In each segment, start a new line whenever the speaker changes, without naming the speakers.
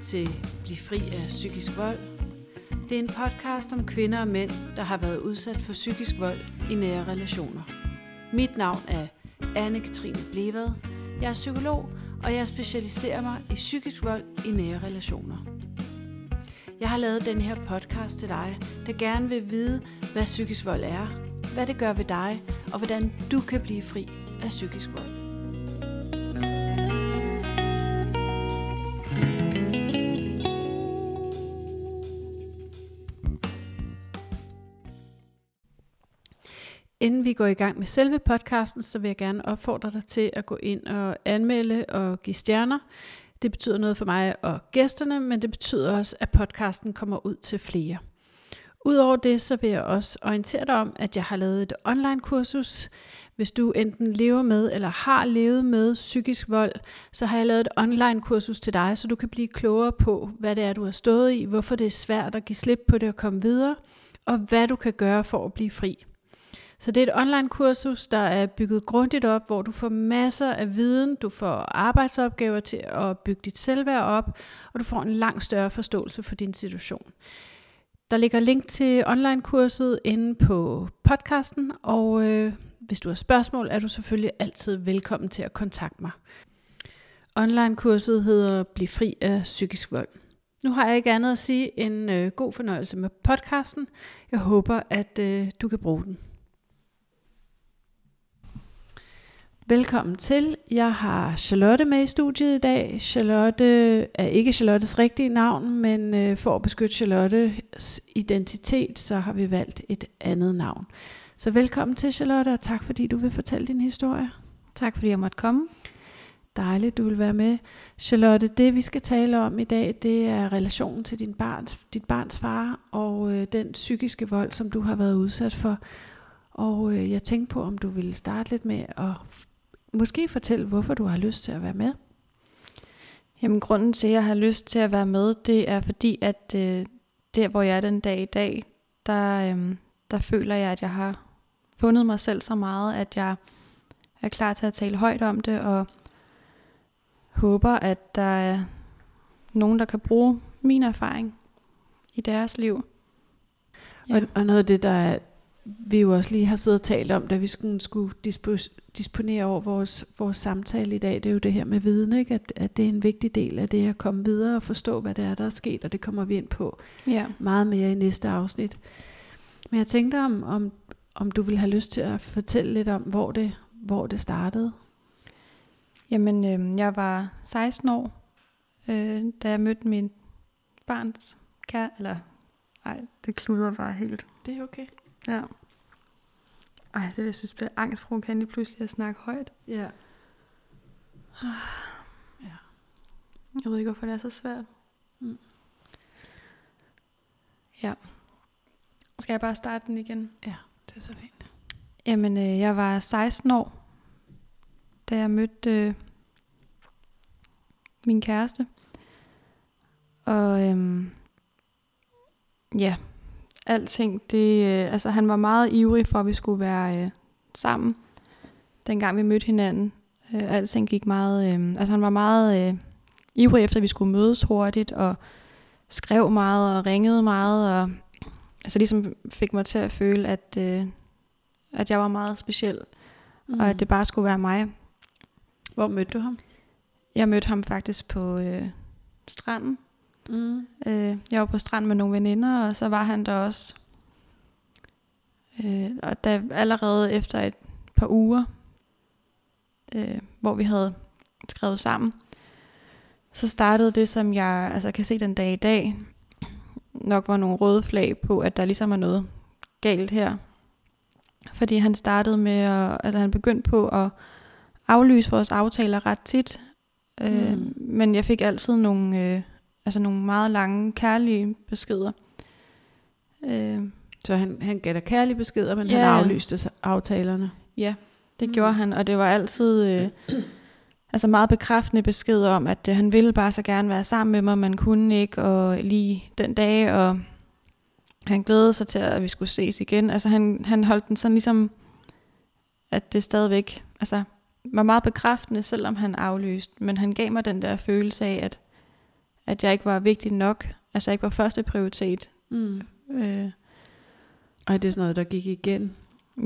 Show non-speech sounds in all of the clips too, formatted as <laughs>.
til Bliv fri af psykisk vold. Det er en podcast om kvinder og mænd, der har været udsat for psykisk vold i nære relationer. Mit navn er Anne-Katrine Blevad. Jeg er psykolog, og jeg specialiserer mig i psykisk vold i nære relationer. Jeg har lavet den her podcast til dig, der gerne vil vide, hvad psykisk vold er, hvad det gør ved dig, og hvordan du kan blive fri af psykisk vold. Inden vi går i gang med selve podcasten, så vil jeg gerne opfordre dig til at gå ind og anmelde og give stjerner. Det betyder noget for mig og gæsterne, men det betyder også, at podcasten kommer ud til flere. Udover det, så vil jeg også orientere dig om, at jeg har lavet et online kursus. Hvis du enten lever med eller har levet med psykisk vold, så har jeg lavet et online kursus til dig, så du kan blive klogere på, hvad det er, du har stået i, hvorfor det er svært at give slip på det og komme videre, og hvad du kan gøre for at blive fri. Så det er et online kursus, der er bygget grundigt op, hvor du får masser af viden, du får arbejdsopgaver til at bygge dit selvværd op, og du får en langt større forståelse for din situation. Der ligger link til online-kurset inde på podcasten, og øh, hvis du har spørgsmål, er du selvfølgelig altid velkommen til at kontakte mig. Online-kurset hedder Bliv fri af psykisk vold. Nu har jeg ikke andet at sige end øh, god fornøjelse med podcasten. Jeg håber, at øh, du kan bruge den. Velkommen til. Jeg har Charlotte med i studiet i dag. Charlotte er ikke Charlottes rigtige navn, men øh, for at beskytte Charlottes identitet, så har vi valgt et andet navn. Så velkommen til Charlotte, og tak fordi du vil fortælle din historie.
Tak fordi jeg måtte komme.
Dejligt, du vil være med. Charlotte, det vi skal tale om i dag, det er relationen til din barns, dit barns far og øh, den psykiske vold, som du har været udsat for. Og øh, jeg tænkte på, om du ville starte lidt med at måske fortælle, hvorfor du har lyst til at være med.
Jamen grunden til, at jeg har lyst til at være med, det er fordi, at øh, der hvor jeg er den dag i dag, der, øh, der føler jeg, at jeg har fundet mig selv så meget, at jeg er klar til at tale højt om det, og håber, at der er nogen, der kan bruge min erfaring i deres liv.
Ja. Og, og noget af det, der er, vi jo også lige har siddet og talt om, da vi skulle, skulle disponere over vores, vores samtale i dag, det er jo det her med viden, ikke? At, at det er en vigtig del af det at komme videre og forstå, hvad det er, der er sket, og det kommer vi ind på
ja.
meget mere i næste afsnit. Men jeg tænkte om, om, om du ville have lyst til at fortælle lidt om, hvor det, hvor det startede.
Jamen, øh, jeg var 16 år, øh, da jeg mødte min barns kære, eller nej, det kluder bare helt.
Det er okay.
Ja. Ej, det jeg synes, det er angstprovokerende lige pludselig at snakke højt.
Ja. <sighs>
ja. Jeg ved ikke, hvorfor det er så svært. Mm. Ja. Skal jeg bare starte den igen?
Ja, det er så fint.
Jamen, øh, jeg var 16 år, da jeg mødte øh, min kæreste. Og øhm, ja, alting, det, øh, altså han var meget ivrig for, at vi skulle være øh, sammen, dengang vi mødte hinanden. Øh, alting gik meget, øh, altså han var meget øh, ivrig efter, at vi skulle mødes hurtigt, og skrev meget og ringede meget, og altså ligesom fik mig til at føle, at, øh, at jeg var meget speciel, mm. og at det bare skulle være mig.
Hvor mødte du ham?
Jeg mødte ham faktisk på øh, stranden. Mm. Øh, jeg var på strand med nogle veninder, og så var han der også. Øh, og da allerede efter et par uger, øh, hvor vi havde skrevet sammen, så startede det, som jeg altså, kan se den dag i dag, nok var nogle røde flag på, at der ligesom er noget galt her. Fordi han startede med, at altså han begyndte på at aflyse vores aftaler ret tit. Øh, mm. men jeg fik altid nogle, øh, altså nogle meget lange, kærlige beskeder.
Øh, så han, han gav dig kærlige beskeder, men ja. han aflyste aftalerne?
Ja, det mm. gjorde han, og det var altid øh, <clears throat> altså meget bekræftende beskeder om, at øh, han ville bare så gerne være sammen med mig, man kunne ikke, og lige den dag, og han glædede sig til, at vi skulle ses igen. Altså han, han holdt den sådan ligesom, at det stadigvæk altså, var meget bekræftende, selvom han aflyste, men han gav mig den der følelse af, at at jeg ikke var vigtig nok. Altså jeg ikke var første prioritet.
Mm.
Øh,
Og det er sådan noget, der gik igen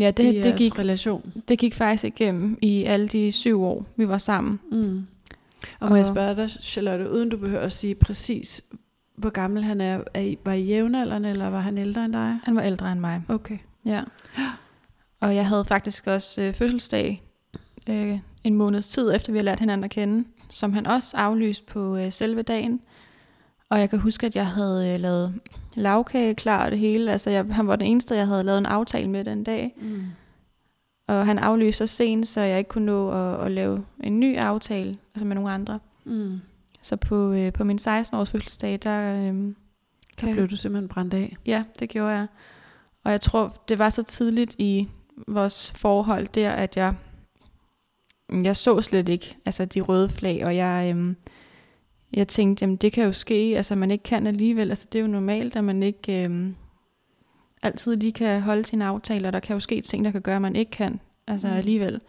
ja,
i
det, det, gik,
relation.
det gik faktisk igennem i alle de syv år, vi var sammen.
Mm. Og må jeg
Og-
spørge dig, Charlotte, uden du behøver at sige præcis, hvor gammel han er. er I, var I jævnaldrende, eller var han ældre end dig?
Han var ældre end mig.
Okay.
Ja. Og jeg havde faktisk også øh, fødselsdag øh, en måneds tid efter vi havde lært hinanden at kende, som han også aflyste på øh, selve dagen. Og jeg kan huske, at jeg havde øh, lavet lavkage klar og det hele. Altså jeg, han var den eneste, jeg havde lavet en aftale med den dag.
Mm.
Og han aflyste så sent, så jeg ikke kunne nå at, at lave en ny aftale altså med nogle andre.
Mm.
Så på, øh, på min 16-års fødselsdag, der... Øh,
Så blev du simpelthen brændt af.
Ja, det gjorde jeg. Og jeg tror, det var så tidligt i vores forhold der, at jeg, jeg så slet ikke altså de røde flag, og jeg, øhm, jeg tænkte, jamen det kan jo ske, altså man ikke kan alligevel, altså det er jo normalt, at man ikke øhm, altid lige kan holde sine aftaler, der kan jo ske ting, der kan gøre, at man ikke kan, altså
Mm.
alligevel.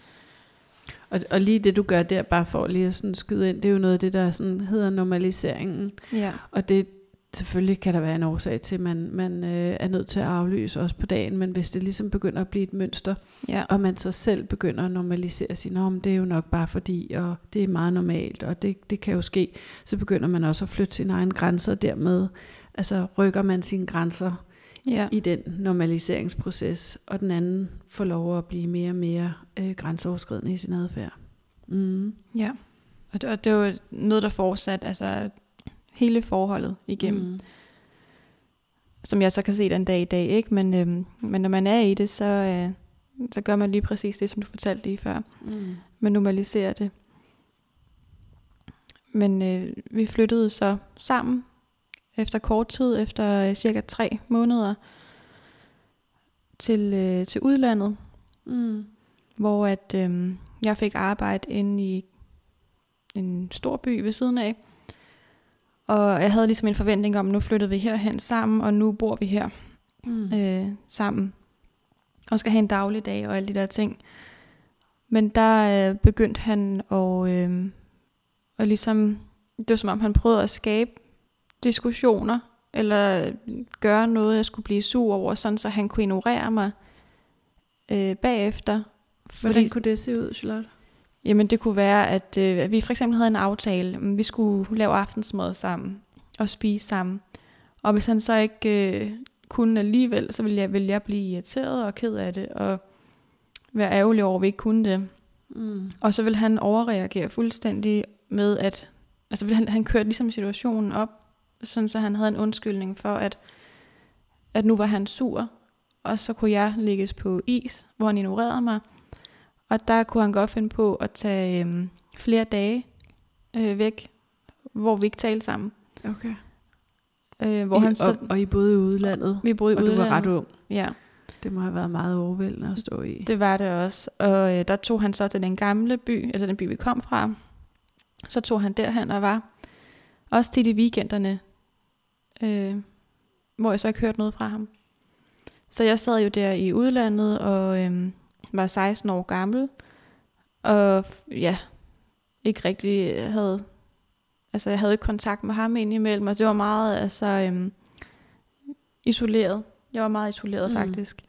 Og, og lige det, du gør der, bare for lige at sådan skyde ind, det er jo noget af det, der sådan hedder normaliseringen.
Ja.
Og det, selvfølgelig kan der være en årsag til, at man, man øh, er nødt til at aflyse også på dagen, men hvis det ligesom begynder at blive et mønster,
Ja.
og man så selv begynder at normalisere sig, om det er jo nok bare fordi, og det er meget normalt, og det, det kan jo ske, så begynder man også at flytte sine egne grænser, og dermed altså, rykker man sine grænser
ja.
i den normaliseringsproces, og den anden får lov at blive mere og mere øh, grænseoverskridende i sin adfærd. Mm.
ja. Og det, og det var noget, der fortsat, altså hele forholdet igennem.
Mm.
som jeg så kan se den dag i dag, ikke? Men, øhm, men når man er i det, så, øh, så gør man lige præcis det, som du fortalte lige før.
Mm.
Man normaliserer det. Men øh, vi flyttede så sammen efter kort tid, efter øh, cirka tre måneder, til, øh, til udlandet,
Mm.
hvor at øh, jeg fik arbejde inde i en stor by ved siden af. Og jeg havde ligesom en forventning om, nu flyttede vi herhen sammen, og nu bor vi her
Mm.
øh, sammen. Og skal have en dagligdag og alle de der ting. Men der øh, begyndte han at, øh, og ligesom, det var som om han prøvede at skabe diskussioner, eller gøre noget, jeg skulle blive sur over, sådan så han kunne ignorere mig øh, bagefter.
Hvordan kunne det se ud, Charlotte?
Jamen det kunne være, at, øh, at vi for eksempel havde en aftale, om vi skulle lave aftensmad sammen og spise sammen. Og hvis han så ikke øh, kunne alligevel, så ville jeg, ville jeg blive irriteret og ked af det, og være ærgerlig over, at vi ikke kunne det.
Mm.
Og så ville han overreagere fuldstændig med, at altså, han, han kørte ligesom situationen op, sådan så han havde en undskyldning for, at, at nu var han sur, og så kunne jeg lægges på is, hvor han ignorerede mig. Og der kunne han godt finde på at tage øhm, flere dage øh, væk, hvor vi ikke talte sammen.
Okay.
Øh, hvor
I,
han så,
og, og I boede i udlandet,
vi boede i
og du var
udlandet.
ret ung.
Ja,
Det må have været meget overvældende at stå i.
det var det også. Og øh, der tog han så til den gamle by, altså den by, vi kom fra. Så tog han derhen og var. Også tit i weekenderne, øh, hvor jeg så ikke hørte noget fra ham. Så jeg sad jo der i udlandet og øh, var 16 år gammel. Og ja, ikke rigtig havde... Altså jeg havde ikke kontakt med ham indimellem, og det var meget altså, øh, isoleret. Jeg var meget isoleret
Mm.
faktisk.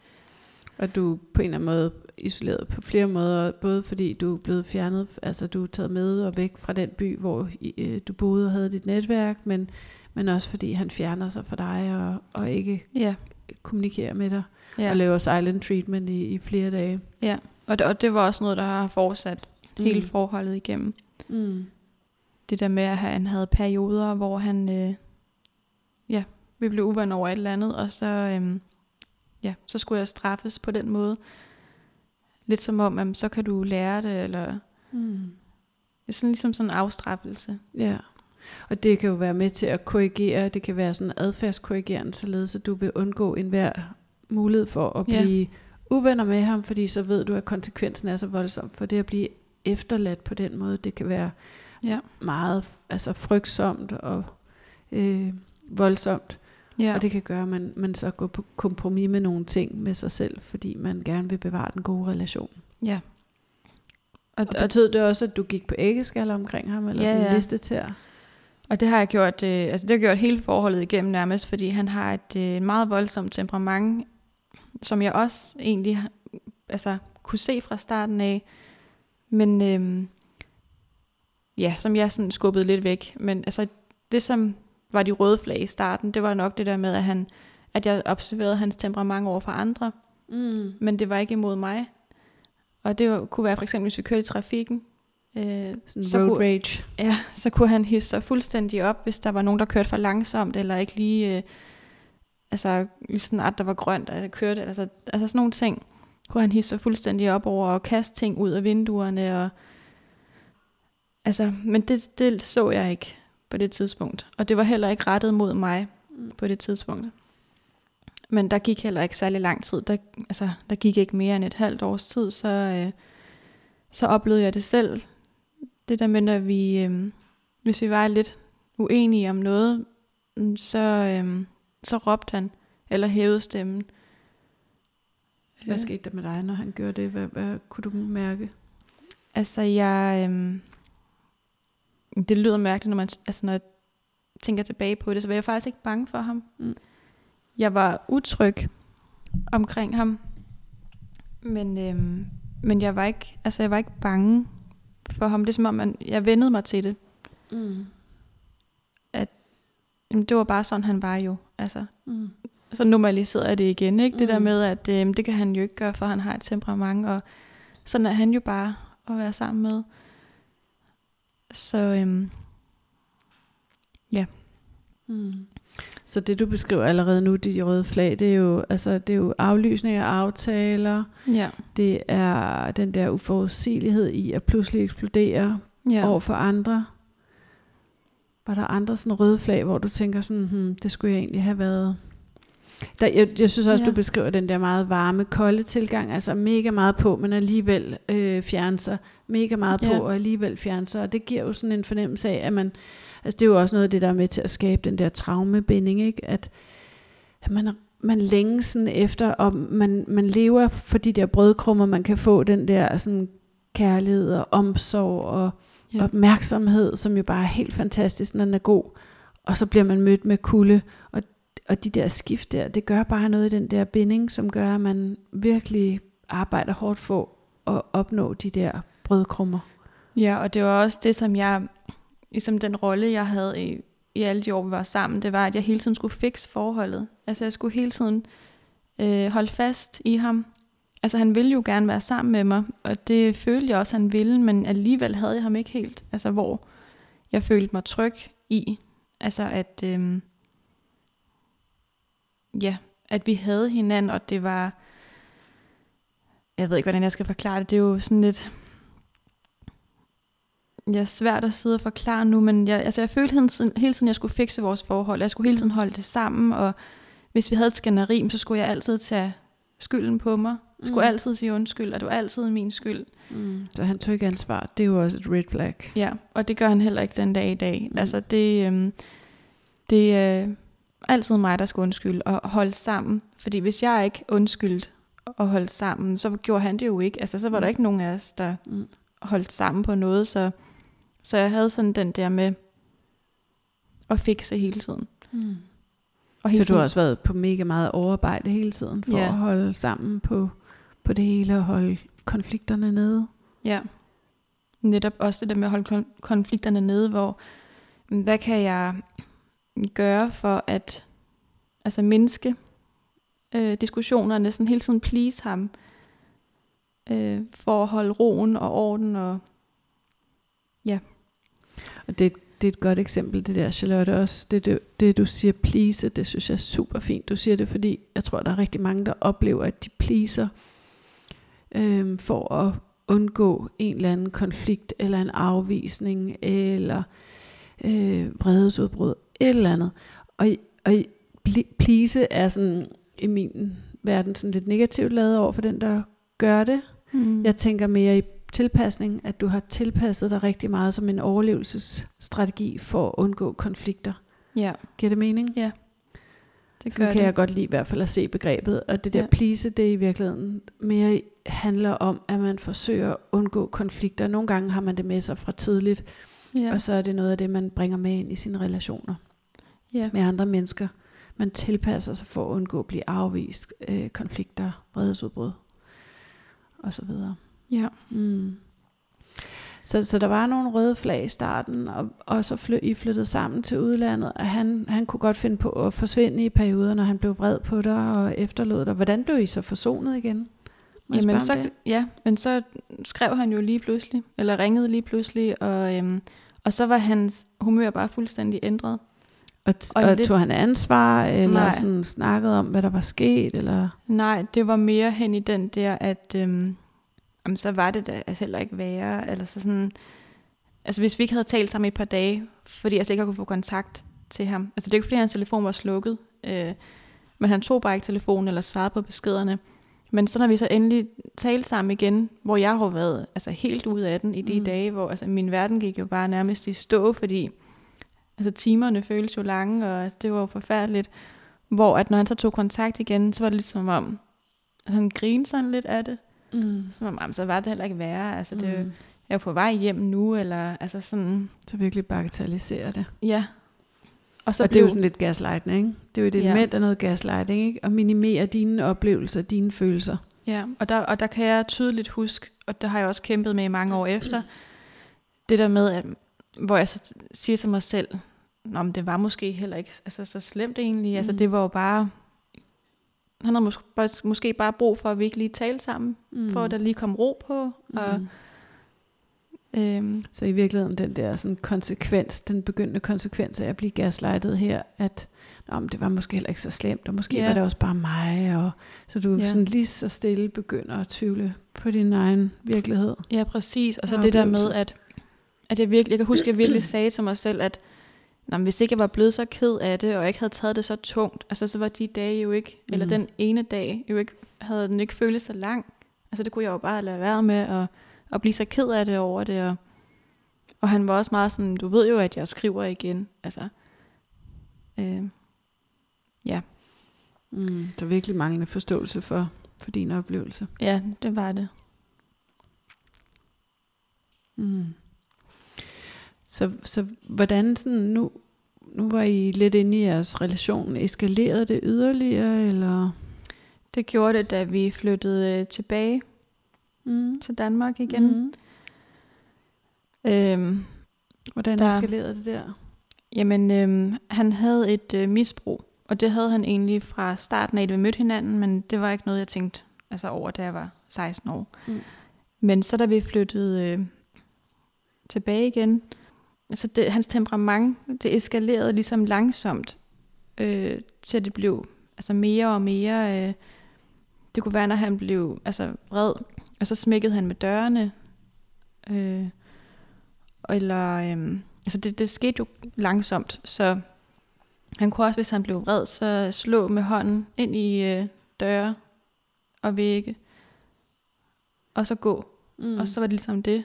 Og du på en eller anden måde isoleret på flere måder, både fordi du er blevet fjernet, altså du er taget med og væk fra den by, hvor øh, du boede og havde dit netværk, men, men også fordi han fjerner sig fra dig og, og ikke
Ja,
kommunikerer med dig
ja.
og laver silent treatment i, i flere dage.
Ja, og det, og det var også noget, der har fortsat mm. hele forholdet igennem.
Mm.
Det der med, at han havde perioder, hvor han, øh, ja, vi blev uvenner over et eller andet, og så, øh, ja, så skulle jeg straffes på den måde. Lidt som om, at så kan du lære det, eller
Mm.
det er sådan ligesom sådan en afstraffelse.
Ja, og det kan jo være med til at korrigere, det kan være sådan adfærdskorrigerende, således at du vil undgå enhver mulighed for at
Ja.
blive uvenner med ham, fordi så ved du, at konsekvensen er så voldsom, for det at blive efterladt på den måde, det kan være
Ja.
meget altså frygtsomt og øh, voldsomt,
Ja,
og det kan gøre, at man, man så går på kompromis med nogle ting med sig selv, fordi man gerne vil bevare den gode relation.
ja. Og,
Og betød det også, at du gik på æggeskaller omkring ham, eller
Ja,
sådan en
ja.
liste til.
Og det har jeg gjort, øh, altså det har gjort hele forholdet igennem nærmest, fordi han har et øh, meget voldsomt temperament, som jeg også egentlig altså, kunne se fra starten af. Men øh, ja, som jeg sådan skubbede lidt væk. Men altså, det som var de røde flag i starten, det var nok det der med, at, han, at jeg observerede hans temperament over for andre.
Mm.
Men det var ikke imod mig. Og det var, kunne være for eksempel, hvis vi kørte i trafikken.
Øh, Sådan så road kunne, rage.
Ja, så kunne han hisse sig fuldstændig op, hvis der var nogen, der kørte for langsomt, eller ikke lige, øh, altså lige sådan, art, der var grønt, og jeg kørte, altså, altså sådan nogle ting, kunne han hisse sig fuldstændig op over, og kaste ting ud af vinduerne, og altså, men det, det så jeg ikke på det tidspunkt, og det var heller ikke rettet mod mig på det tidspunkt. Men der gik heller ikke særlig lang tid. Der, altså, der gik ikke mere end et halvt års tid, så, øh, så oplevede jeg det selv. Det der med, når vi, øh, hvis vi var lidt uenige om noget, så, øh, så råbte han, eller hævede stemmen.
Hvad skete der med dig, når han gjorde det? Hvad, hvad kunne du mærke?
Altså, jeg... Øh, det lyder mærkeligt, når man altså, når jeg tænker tilbage på det, så var jeg faktisk ikke bange for ham. Mm. Jeg var utryg omkring ham. Men, øhm, men jeg var ikke, altså jeg var ikke bange for ham. Det er som om, man, jeg vendede mig til det. Mm. Jamen, det var bare sådan, han var jo. Altså, mm. Så normaliserede jeg det igen. Ikke? Det mm. der med, at øhm, det kan han jo ikke gøre, for han har et temperament. Og sådan er han jo bare at være sammen med. Så øhm, ja.
Mm. Så det du beskriver allerede nu, de røde flag, det er jo, altså, det er jo aflysning af aftaler.
Ja.
Det er den der uforudsigelighed i at pludselig eksplodere ja. over for andre. Var der andre sådan røde flag, hvor du tænker sådan, hmm, det skulle jeg egentlig have været... Der, jeg, jeg synes også, ja. du beskriver den der meget varme, kolde tilgang, altså mega meget på, men alligevel øh, fjerne sig, mega meget på, ja. og alligevel fjerne sig, og det giver jo sådan en fornemmelse af, at man, Altså det er jo også noget af det, der er med til at skabe den der traumebinding, ikke? At, at man, man længe sådan efter, og man, man lever for de der brødkrummer, man kan få den der sådan kærlighed og omsorg og ja. opmærksomhed, som jo bare er helt fantastisk, når den er god. Og så bliver man mødt med kulde, og, og de der skift der, det gør bare noget i den der binding, som gør, at man virkelig arbejder hårdt for at opnå de der brødkrummer.
Ja, og det var også det, som jeg ligesom den rolle, jeg havde i, i alle de år, vi var sammen, det var, at jeg hele tiden skulle fikse forholdet. Altså jeg skulle hele tiden øh, holde fast i ham. Altså han ville jo gerne være sammen med mig, og det følte jeg også, han ville, men alligevel havde jeg ham ikke helt. Altså hvor jeg følte mig tryg i. Altså at, øhm, ja, at vi havde hinanden, og det var, jeg ved ikke, hvordan jeg skal forklare det, det er jo sådan lidt, ja, svært at sidde og forklare nu, men jeg, altså jeg følte hele tiden, hele tiden, jeg skulle fikse vores forhold. Jeg skulle hele tiden holde det sammen, og hvis vi havde et skænderi, så skulle jeg altid tage skylden på mig. Jeg skulle mm. altid sige undskyld, og det var altid min skyld.
Mm. Så han tog ikke ansvar. Det er jo også et red flag.
Ja, og det gør han heller ikke den dag i dag. Mm. Altså det, øhm, det er altid mig, der skal undskylde og holde sammen. Fordi hvis jeg ikke undskyldte og holdt sammen, så gjorde han det jo ikke. Altså så var der mm. ikke nogen af os, der mm. holdt sammen på noget. Så så jeg havde sådan den der med at fikse hele tiden. Mm.
Og hele så du har også været på mega meget overarbejde hele tiden, for ja. at holde sammen på, på det hele og holde konflikterne nede.
Ja. Netop også det der med at holde konflikterne nede, hvor hvad kan jeg gøre for at altså mindske øh, diskussionerne, sådan hele tiden please ham, øh, for at holde roen og orden og ja.
Og det, det er et godt eksempel, det der, Charlotte, også. Det, det, det du siger, please, det synes jeg er super fint. Du siger det, fordi jeg tror, der er rigtig mange, der oplever, at de pleaser øhm, for at undgå en eller anden konflikt, eller en afvisning, eller øh, vredesudbrud, et eller andet. Og, og please er sådan i min verden sådan lidt negativt lavet over for den, der gør det. Mm. Jeg tænker mere i tilpasning, at du har tilpasset dig rigtig meget som en overlevelsesstrategi for at undgå konflikter.
Ja.
Giver det mening?
Ja.
Det gør kan det. jeg godt lide i hvert fald at se begrebet. Og det der ja. please, det er i virkeligheden mere handler om, at man forsøger at undgå konflikter. Nogle gange har man det med sig fra tidligt.
Ja.
Og så er det noget af det, man bringer med ind i sine relationer
ja.
med andre mennesker. Man tilpasser sig for at undgå at blive afvist, øh, konflikter, vredesudbrud og så videre.
ja.
Mm. Så, så der var nogle røde flag i starten, og, og så fly, I flyttede sammen til udlandet, og han, han kunne godt finde på at forsvinde i perioder, når han blev vred på dig og efterlod dig. Hvordan blev I så forsonet igen?
Jamen, så, ja, men så skrev han jo lige pludselig, eller ringede lige pludselig, og, øhm, og så var hans humør bare fuldstændig ændret.
Og,
Og
og
lidt-
tog han ansvar, eller
Nej.
sådan snakkede om, hvad der var sket? Eller?
Nej, det var mere hen i den der, at øhm, jamen, så var det da altså heller ikke værre. Eller så sådan, altså hvis vi ikke havde talt sammen i et par dage, fordi jeg slet ikke kunne få kontakt til ham. Altså det er ikke, fordi hans telefon var slukket, øh, men han tog bare ikke telefonen eller svarede på beskederne. Men så når vi så endelig talte sammen igen, hvor jeg har været altså, helt ude af den i de
Mm.
dage, hvor altså, min verden gik jo bare nærmest i stå, fordi altså, timerne føltes jo lange, og altså, det var jo forfærdeligt. Hvor at når han så tog kontakt igen, så var det ligesom om, at han grinede sådan lidt af det.
Mm.
Som om, "Jamen, så var det heller ikke værre. Altså, det. Mm. Jeg er på vej hjem nu, eller altså sådan,
Så virkelig bagatellisere det.
ja. Og
Så og det er jo sådan lidt gaslighting, ikke? Det er jo et
Ja.
element af noget gaslighting, ikke? At minimere dine oplevelser, dine følelser.
Ja, og der, og der kan jeg tydeligt huske, og det har jeg også kæmpet med i mange år efter, det der med, at, hvor jeg så siger til mig selv, Nå, men det var måske heller ikke altså, så slemt egentlig. Mm. Altså,
Mm.
det var jo bare... Han havde måske bare, måske bare brug for, at vi ikke lige talte sammen, mm. for at der lige kom ro på. Og,
Mm.
Øhm,
Så i virkeligheden den der sådan konsekvens, den begyndende konsekvens af at blive gaslightet her, at Nå, men det var måske heller ikke så slemt, og måske
Ja.
var det også bare mig, og så du
Ja.
sådan lige så stille begynder at tvivle på din egen virkelighed.
ja, præcis. Og så
Og
det der med, at, at jeg virkelig, jeg kan huske, at jeg virkelig <clears throat> sagde til mig selv, at Nå, hvis ikke jeg var blevet så ked af det, og ikke havde taget det så tungt, altså så var de dage jo ikke, mm. eller den ene dag, jo ikke, havde den ikke føltes så lang. Altså det kunne jeg jo bare lade være med at, at blive så ked af det over det. Og, og han var også meget sådan, du ved jo, at jeg skriver igen. Altså, øh, ja,
Mm. Så virkelig manglende forståelse for, for din oplevelse.
ja, det var det.
Mm. Så, så hvordan sådan nu, nu var I lidt inde i jeres relation, eskalerede det yderligere, eller?
Det gjorde det, da vi flyttede øh, tilbage
Mm.
til Danmark igen.
Mm.
Øhm,
Hvordan
Der-
eskalerede det der?
Jamen, øhm, han havde et øh, misbrug, og det havde han egentlig fra starten af, da vi mødte hinanden, men det var ikke noget, jeg tænkte altså over, da jeg var 16 år.
Mm.
Men så da vi flyttede øh, tilbage igen, altså det, hans temperament, det eskalerede ligesom langsomt, øh, til det blev altså mere og mere, øh, det kunne være, når han blev altså, vred, og så smækkede han med dørene, øh, eller, øh, altså det, det skete jo langsomt, så han kunne også, hvis han blev vred, så slå med hånden ind i øh, døre og vægge, og så gå.
Mm.
Og så var det ligesom det.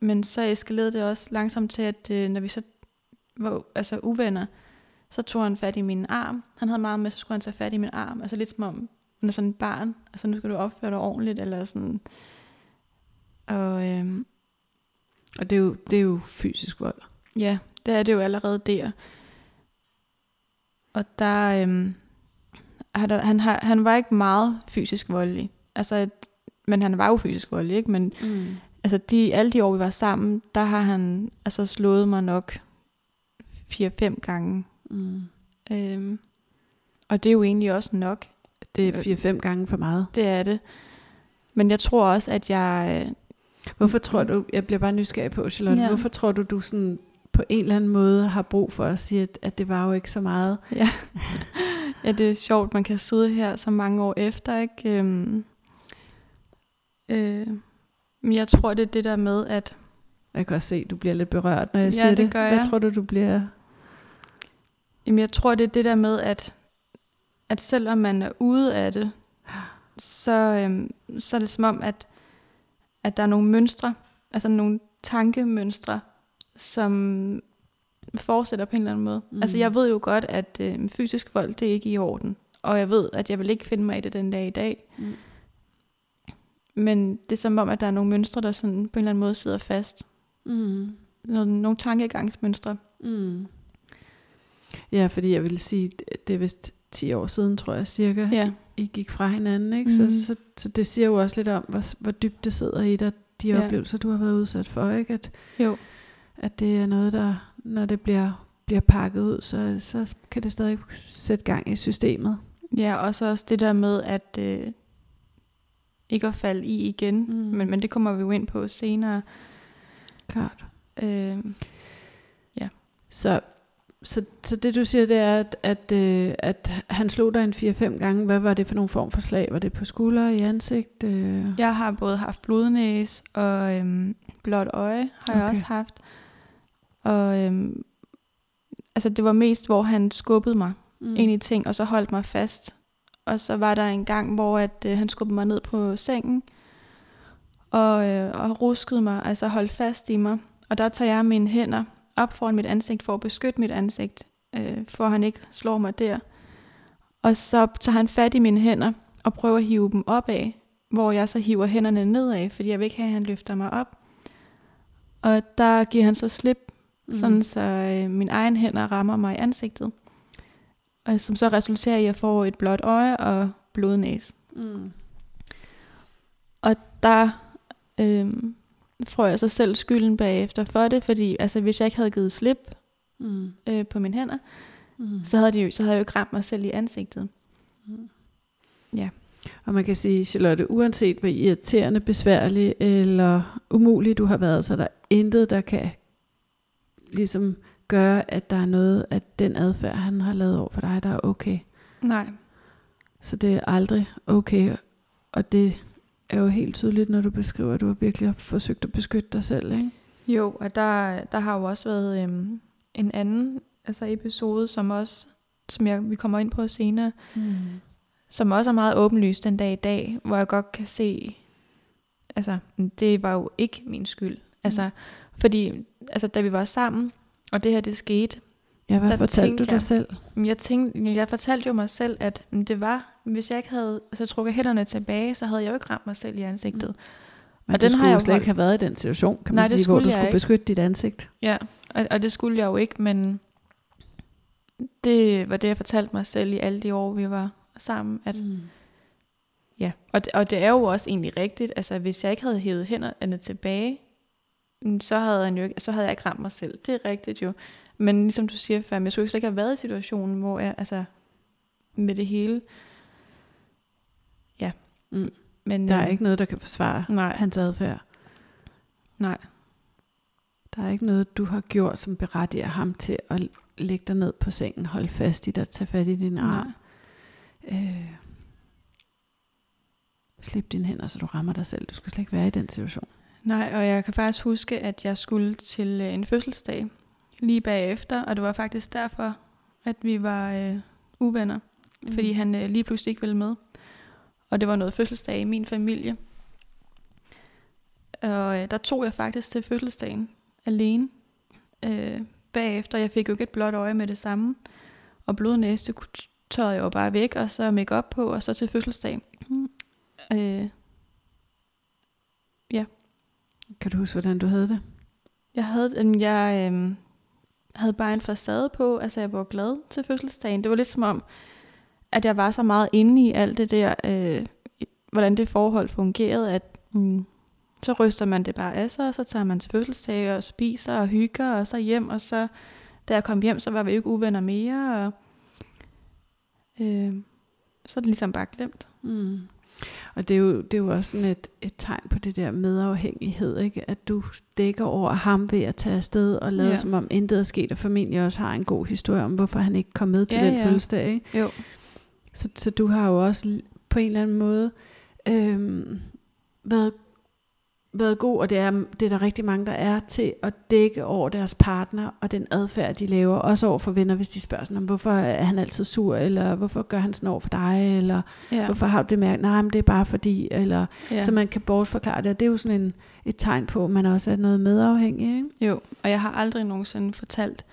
Men så eskalerede det også langsomt til, at øh, når vi så var altså uvenner, så tog han fat i min arm. Han havde meget med, så skulle han tage fat i min arm. Altså lidt som om, hun er sådan et barn. Altså nu skal du opføre dig ordentligt, eller sådan. Og øhm,
Og det er, jo, det er jo fysisk vold.
ja, det er det jo allerede der. Og der, øhm, han, han, har, han var ikke meget fysisk voldelig. Altså, men han var jo fysisk voldelig, ikke? Men
Mm.
altså de, alle de år, vi var sammen, der har han altså slået mig nok 4-5 gange.
Mm.
Øhm, og det er jo egentlig også nok.
Det er fire-fem gange for meget.
Det er det. Men jeg tror også, at jeg... øh,
Hvorfor tror du, jeg bliver bare nysgerrig på, Charlotte, ja. Hvorfor tror du, du sådan på en eller anden måde har brug for at sige, at, at det var jo ikke så meget?
Ja. <laughs> ja, det er sjovt, man kan sidde her så mange år efter, ikke? Øhm, øh, men jeg tror, det er det der med, at
Jeg kan også se, at du bliver lidt berørt, når jeg
Ja,
siger
det
det.
gør
Hvad
jeg.
tror du, du bliver?
Jamen, jeg tror, det er det der med, at, at selvom man er ude af det, så, øhm, så er det som om, at, at der er nogle mønstre, altså nogle tankemønstre, som fortsætter på en eller anden måde.
Mm.
Altså, jeg ved jo godt, at øh, fysisk vold, det er ikke i orden. Og jeg ved, at jeg vil ikke finde mig i det den dag i dag.
Mm.
Men det er som om, at der er nogle mønstre, der sådan på en eller anden måde sidder fast.
Mm.
noget, nogle tankegangsmønstre.
Mm. Ja, fordi jeg vil sige, det er vist 10 år siden, tror jeg cirka,
Ja,
I gik fra hinanden. Ikke?
Mhm.
Så, så, så det siger jo også lidt om, hvor, hvor dybt det sidder i dig, de
Ja.
oplevelser, du har været udsat for. Ikke? At,
jo.
at det er noget, der, når det bliver, bliver pakket ud, så, så kan det stadig sætte gang i systemet.
Ja, og så også det der med, at øh, ikke at falde i igen,
Mm.
mm. men, men det kommer vi jo ind på senere.
Klart.
Øh,
Så, så, så det du siger, det er, at, at, øh, at han slog dig en 4-5 gange. Hvad var det for nogle form for slag? Var det på skulder, i ansigt? Øh?
jeg har både haft blodnæs og øhm, blåt øje, har okay. jeg også haft. Og øhm, altså det var mest, hvor han skubbede mig mm. ind i ting, og så holdt mig fast. Og så var der en gang, hvor at, øh, han skubbede mig ned på sengen, og, øh, og ruskede mig, altså holdt fast i mig. Og der tager jeg mine hænder op foran mit ansigt, for at beskytte mit ansigt, øh, for at han ikke slår mig der. Og så tager han fat i mine hænder, og prøver at hive dem opad, hvor jeg så hiver hænderne nedad, fordi jeg vil ikke have, at han løfter mig op. Og der giver han så slip, mm. sådan så øh, mine egne hænder rammer mig i ansigtet. Og som så resulterer i at få et blåt øje og blodnæs.
Mm.
Og der øh, får jeg så selv skylden bagefter for det, fordi altså, hvis jeg ikke havde givet slip
Mm.
øh, på mine hænder,
Mm.
så havde, det jo, så havde jeg jo ikke ramt mig selv i ansigtet.
Og man kan sige, Charlotte, uanset hvor irriterende, besværlig eller umulig du har været, så er der intet, der kan ligesom gøre, at der er noget af den adfærd, han har lavet over for dig, der er okay.
Nej.
Så det er aldrig okay, og det er jo helt tydeligt, når du beskriver, at du virkelig har forsøgt at beskytte dig selv, ikke?
Jo, og der, der har jo også været øhm, en anden altså episode, som også, som jeg, vi kommer ind på senere,
Mm.
som også er meget åbenlyst den dag i dag, hvor jeg godt kan se, altså, det var jo ikke min skyld. Altså, fordi, altså, da vi var sammen, og det her, det skete,
Ja, hvad
Der
fortalte du dig
jeg-
selv?
jeg tænkte, jeg fortalte jo mig selv, at det var, hvis jeg ikke havde altså, trukket hænderne tilbage, så havde jeg jo ikke ramt mig selv i ansigtet. Mm.
Men
Og den har
skulle
jeg
jo slet ikke have været i den situation, kan
Nej,
man sige, hvor du
skulle ikke.
beskytte dit ansigt.
Ja, og, og det skulle jeg jo ikke, men det var det, jeg fortalte mig selv i alle de år, vi var sammen, at
Mm.
Ja, og det, og det er jo også egentlig rigtigt. Altså, hvis jeg ikke havde hævet hænderne tilbage, mm, så havde, han jo ikke, så havde jeg ikke ramt mig selv. Det er rigtigt jo. Men ligesom du siger før, jeg skulle jo slet ikke have været i situationen, hvor jeg, altså, med det hele. Ja.
Mm.
Men,
Der er
øh,
ikke noget, der kan forsvare
Nej,
hans adfærd.
nej.
Der er ikke noget, du har gjort, som berettiger ham til at lægge dig ned på sengen, holde fast i dig, tage fat i din arm. Øh, slip dine hænder, så du rammer dig selv. Du skal slet ikke være i den situation.
Nej, og jeg kan faktisk huske, at jeg skulle til øh, en fødselsdag lige bagefter, og det var faktisk derfor, at vi var øh, uvenner. mm. fordi han øh, lige pludselig ikke ville med. Og det var noget fødselsdag i min familie. Og øh, der tog jeg faktisk til fødselsdagen alene. Øh, bagefter, jeg fik jo ikke et blåt øje med det samme. Og kunne- tørrede jeg jo bare væk, og så make op på, og så til fødselsdag. Øh,
Kan du huske, hvordan du havde det?
Jeg havde, øhm, jeg øh, havde bare en facade på, altså jeg var glad til fødselsdagen. Det var lidt som om, at jeg var så meget inde i alt det der, øh, hvordan det forhold fungerede, at mm, så ryster man det bare af sig, og så tager man til fødselsdag og spiser og hygger, og så hjem, og så da jeg kom hjem, så var vi ikke uvenner mere, og øh, så er det ligesom bare glemt.
Mm. Og det er, jo, det er jo også sådan et, et tegn på det der medafhængighed, ikke? at du dækker over ham ved at tage afsted og lade
Ja.
som om intet er sket, og familien også har en god historie om, hvorfor han ikke kom med til
Ja,
den
ja.
fødselsdag. Ikke?
Jo.
Så, så du har jo også på en eller anden måde øhm, været, været god, og det er, det er der rigtig mange, der er til at dække over deres partner og den adfærd, de laver, også over for venner, hvis de spørger sådan, om, hvorfor er han altid sur, eller hvorfor gør han sådan over for dig, eller
Ja.
hvorfor har du det mærke? Nej, men det er bare fordi, eller
ja.
så man kan bortforklare det, og det er jo sådan en, et tegn på, at man også er noget medafhængig, ikke?
Jo, og jeg har aldrig nogensinde fortalt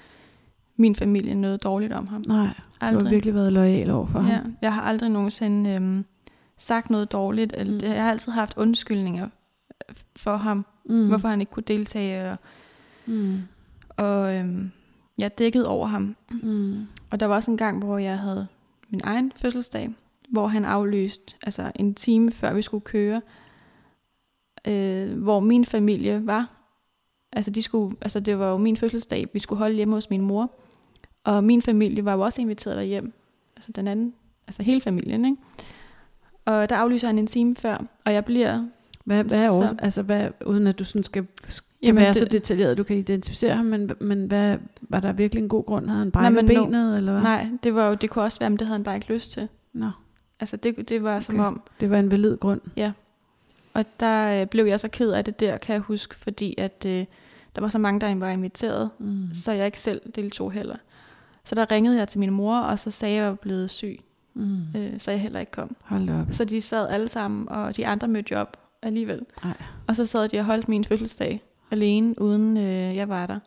min familie noget dårligt om ham.
Nej, du
Aldrig.
har virkelig været lojal over for
ja,
ham.
jeg har aldrig nogensinde øhm, sagt noget dårligt. Eller,
mm.
Jeg har altid haft undskyldninger for ham,
Mm.
hvorfor han ikke kunne deltage. Og,
Mm.
Og øhm, jeg dækkede over ham.
Mm.
Og der var også en gang, hvor jeg havde min egen fødselsdag, hvor han aflyste altså en time før vi skulle køre, øh, hvor min familie var. Altså, de skulle, altså det var jo min fødselsdag, vi skulle holde hjemme hos min mor. Og min familie var jo også inviteret derhjem. Altså den anden, altså hele familien, ikke? Og der aflyser han en time før, og jeg bliver...
Hvad, hvad er
Så-
over, altså hvad, uden at du sådan skal, skal
Jamen,
være så
det-
detaljeret, du kan identificere ham, men, men hvad, var der virkelig en god grund? Havde han brækket benet, eller hvad?
Nej, det var jo, det kunne også være, men det havde han bare ikke lyst til.
Nå,
Altså det, det var som
Okay.
om,
det var en valid grund.
Og der øh, blev jeg så ked af det der, kan jeg huske, fordi at øh, der var så mange, der var inviteret,
Mm.
så jeg ikke selv deltog heller. Så der ringede jeg til min mor, og så sagde jeg, at jeg var blevet syg,
Mm.
øh, så jeg heller ikke kom.
Hold op.
Så de sad alle sammen, og de andre mødte op alligevel.
Ej.
Og så sad de og holdt min fødselsdag alene, uden øh, jeg var der.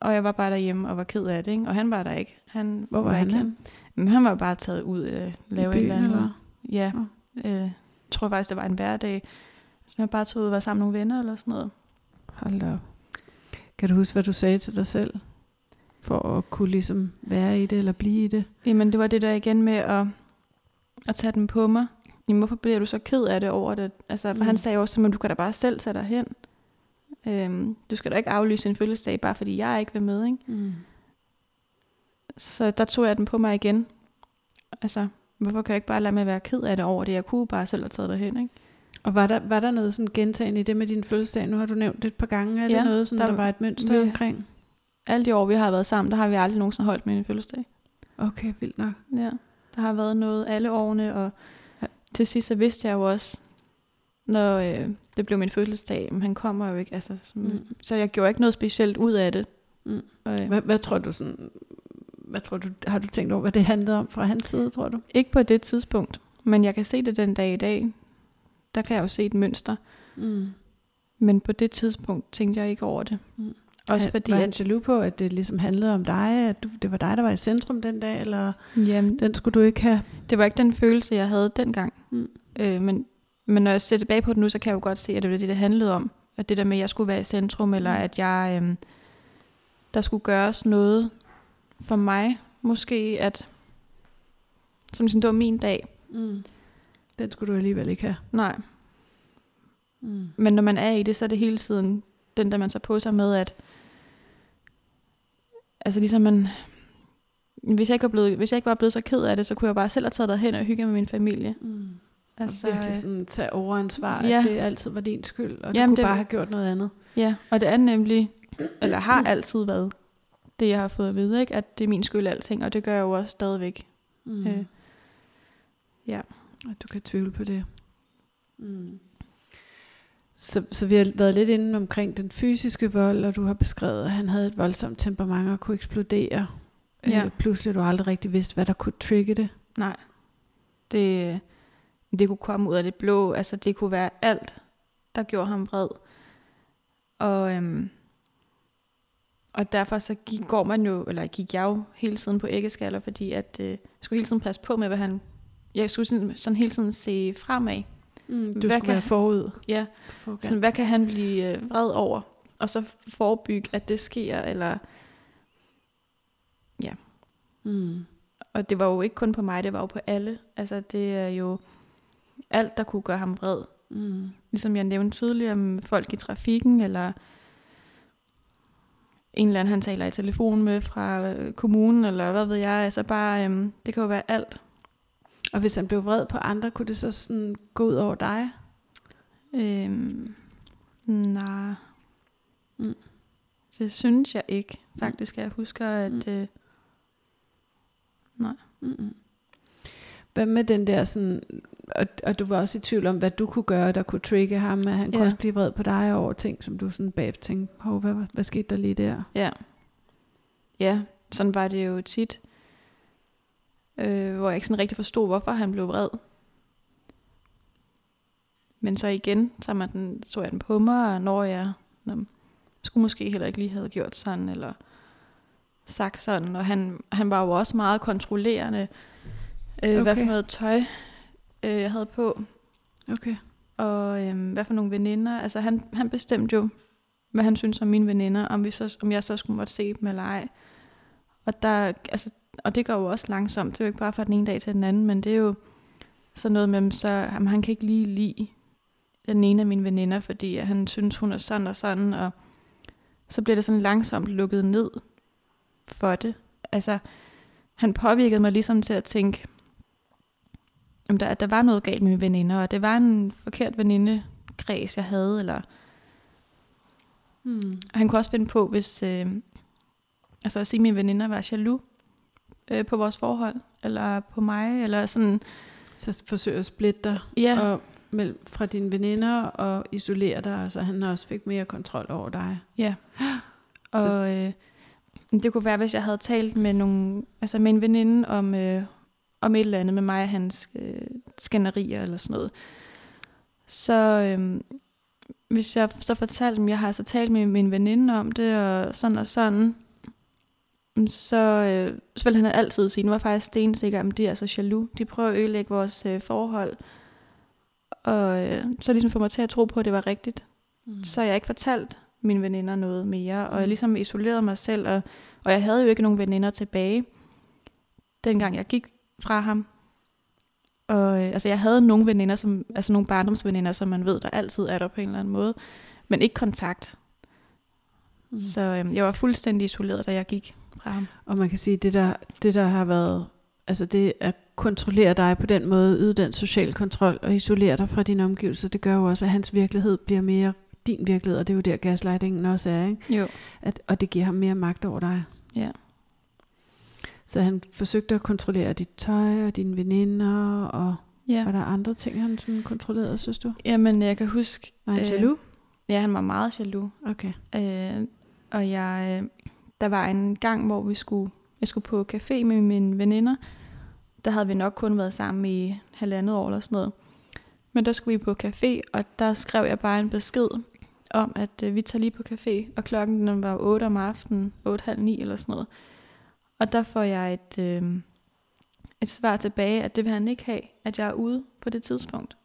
Og jeg var bare derhjemme og var ked af det, ikke? og han var der ikke. Han
Hvor var han
ikke
henne?
Men han var bare taget ud og øh, lave et eller andet.
eller?
Ja, øh, jeg tror faktisk, det var en hverdag. Så jeg bare tog ud og var sammen med nogle venner eller sådan noget.
Hold da op. Kan du huske, hvad du sagde til dig selv? For at kunne ligesom være i det, eller blive i det?
Jamen, det var det der igen med at, at tage den på mig. Jamen, hvorfor bliver du så ked af det over det? Altså, for
Mm.
han sagde jo også, at du kan da bare selv tage dig hen. Øhm, du skal da ikke aflyse en fødselsdag, bare fordi jeg ikke vil med, ikke?
Mm.
Så der tog jeg den på mig igen. Altså, hvorfor kan jeg ikke bare lade mig være ked af det over det? Jeg kunne bare selv have taget dig hen, ikke?
Og var der, var der noget sådan gentagende i det med din fødselsdag? Nu har du nævnt det et par gange. Er det
Ja,
noget, sådan, der,
der-
der var et mønster
vi-
omkring?
Alle de år, vi har været sammen, der har vi aldrig nogensinde holdt med en fødselsdag.
Okay, vildt nok.
Ja, der har været noget alle årene, og til sidst så vidste jeg jo også, når øh, det blev min fødselsdag, men han kommer jo ikke, altså, så,
Mm.
mm. så jeg gjorde ikke noget specielt ud af det.
Mm.
Og, øh,
Hvad, hvad tror du sådan... Hvad tror du, har du tænkt over, hvad det handlede om fra hans side, tror du?
ikke på det tidspunkt, men jeg kan se det den dag i dag. Der kan jeg jo se et mønster,
Mm.
men på det tidspunkt tænkte jeg ikke over det.
Mm.
Også fordi,
var han jaloux på, at det ligesom handlede om dig, at du, det var dig, der var i centrum den dag, eller
jamen,
den skulle du ikke have?
det var ikke den følelse, jeg havde dengang.
Mm.
Øh, men, men når jeg ser tilbage på det nu, så kan jeg jo godt se, at det var det, det handlede om. At det der med, at jeg skulle være i centrum, eller
Mm.
at jeg, øh, der skulle gøres noget for mig. Måske at, som sådan, det var min dag.
Mm. Den skulle du alligevel ikke have.
Nej,
Mm.
men når man er i det, så er det hele tiden den, der man så på sig med, at altså ligesom man, hvis jeg, ikke var blevet, hvis jeg ikke var blevet så ked af det, så kunne jeg bare selv have taget derhen og hygge med min familie.
Mm.
Altså,
Altså, virkelig sådan tage overansvar,
Ja.
at det altid var din skyld, og du
Jamen,
kunne
det-
bare have gjort noget andet.
Ja, og det er nemlig, eller har altid været, det jeg har fået at vide, ikke? at det er min skyld alting, og det gør jeg jo også stadigvæk.
Mm.
Øh, ja.
Og du kan tvivle på det. Mm. Så, så vi har været lidt inde omkring den fysiske vold, og du har beskrevet, at han havde et voldsomt temperament og kunne eksplodere.
Ja.
Øh, pludselig du aldrig rigtig vidste, hvad der kunne trigge det.
Nej, det, det kunne komme ud af det blå, altså det kunne være alt, der gjorde ham vred. Og, øhm, og derfor så gik, går man jo, eller gik jeg jo hele tiden på æggeskaller, fordi at øh, jeg skulle hele tiden passe på med, hvad han, jeg skulle sådan, sådan hele tiden se fremad.
Mm, du
Hvad
skulle
kan-
være forud.
Ja,
For
Sådan, hvad kan han blive øh, vred over? Og så forebygge, at det sker, eller...
mm.
Og det var jo ikke kun på mig, det var jo på alle. Altså, det er jo alt, der kunne gøre ham vred.
Mm.
Ligesom jeg nævnte tidligere, med folk i trafikken, eller en eller anden, han taler i telefon med fra øh, kommunen, eller hvad ved jeg. Altså bare, øhm, det kan jo være alt.
Og hvis han blev vred på andre, kunne det så sådan gå ud over dig?
Øhm, nej.
Mm.
Det synes jeg ikke. Faktisk, jeg husker, at...
Mm.
Øh,
Mm-mm. Hvad med den der sådan, og, og du var også i tvivl om, hvad du kunne gøre, der kunne trigge ham, at han ja. kunne også blive vred på dig over ting, som du sådan bagefter tænkte, Hov, hvad, hvad skete der lige der?
Ja. Ja, sådan var det jo tit. Øh, hvor jeg ikke sådan rigtig forstod, hvorfor han blev vred. Men så igen, så man den, så jeg den på mig, og når jeg nå, skulle måske heller ikke lige have gjort sådan, eller sagt sådan. Og han, han var jo også meget kontrollerende, øh, okay. hvad for noget tøj øh, jeg havde på,
Okay.
og øh, hvad for nogle veninder. Altså han, han bestemte jo hvad han synes om mine veninder, om, vi så, om jeg så skulle måtte se dem eller ej. Og, der, altså, og det går jo også langsomt. Det er jo ikke bare fra den ene dag til den anden, men det er jo sådan noget med, så jamen, han kan ikke lige lide den ene af mine veninder, fordi han synes, hun er sådan og sådan, og så bliver det sådan langsomt lukket ned for det. Altså, han påvirkede mig ligesom til at tænke, om der, der var noget galt med mine veninder, og det var en forkert venindekreds, jeg havde, eller...
Hmm.
Og han kunne også finde på, hvis... Øh, altså at sige, at mine veninder var jaloux øh, på vores forhold, eller på mig, eller sådan...
Så forsøger at splitte dig
Ja,
og mellem, fra dine veninder og isolere dig, så han også fik mere kontrol over dig.
Ja. <gasps> Og øh, det kunne være, hvis jeg havde talt med nogle, altså med en veninde om, øh, om et eller andet med mig og hans øh, skænderier eller sådan noget. Så øh, hvis jeg så fortalte dem, jeg har så talt med min veninde om det, og sådan og sådan, så, øh, så ville han altid sige, nu var jeg faktisk stensikker, om de er så jaloux. De prøver at ødelægge vores øh, forhold. Og øh, så ligesom få mig til at tro på, at det var rigtigt.
Mm.
Så jeg ikke fortalt mine veninder noget mere, og jeg
Mm.
ligesom isolerede mig selv, og, og jeg havde jo ikke nogen veninder tilbage, dengang jeg gik fra ham. Og øh, altså, jeg havde nogle veninder, som, altså nogle barndomsveninder, som man ved, der altid er der på en eller anden måde, men ikke kontakt.
Mm.
Så øh, jeg var fuldstændig isoleret, da jeg gik fra ham.
Og man kan sige, det der, det der har været, altså det at kontrollere dig på den måde, yde den social kontrol og isolere dig fra dine omgivelser, det gør jo også, at hans virkelighed bliver mere din virkelighed, og det er jo der gaslightingen også er, ikke?
Jo.
At, og det giver ham mere magt over dig.
Ja.
Så han forsøgte at kontrollere dit tøj og dine veninder, og
Ja.
var der andre ting, han sådan kontrollerede, synes du?
Jamen, jeg kan huske,
Var han
Øh,
jaloux?
ja, han var meget jaloux.
Okay.
Øh, og jeg, øh, der var en gang, hvor vi skulle, jeg skulle på café med mine veninder. Der havde vi nok kun været sammen i halvandet år eller sådan noget. Men der skulle vi på café, og der skrev jeg bare en besked om, at øh, vi tager lige på café, og klokken den var 8 om aftenen, 8.30 eller sådan noget. Og der får jeg et, øh, et svar tilbage, at det vil han ikke have, at jeg er ude på det tidspunkt.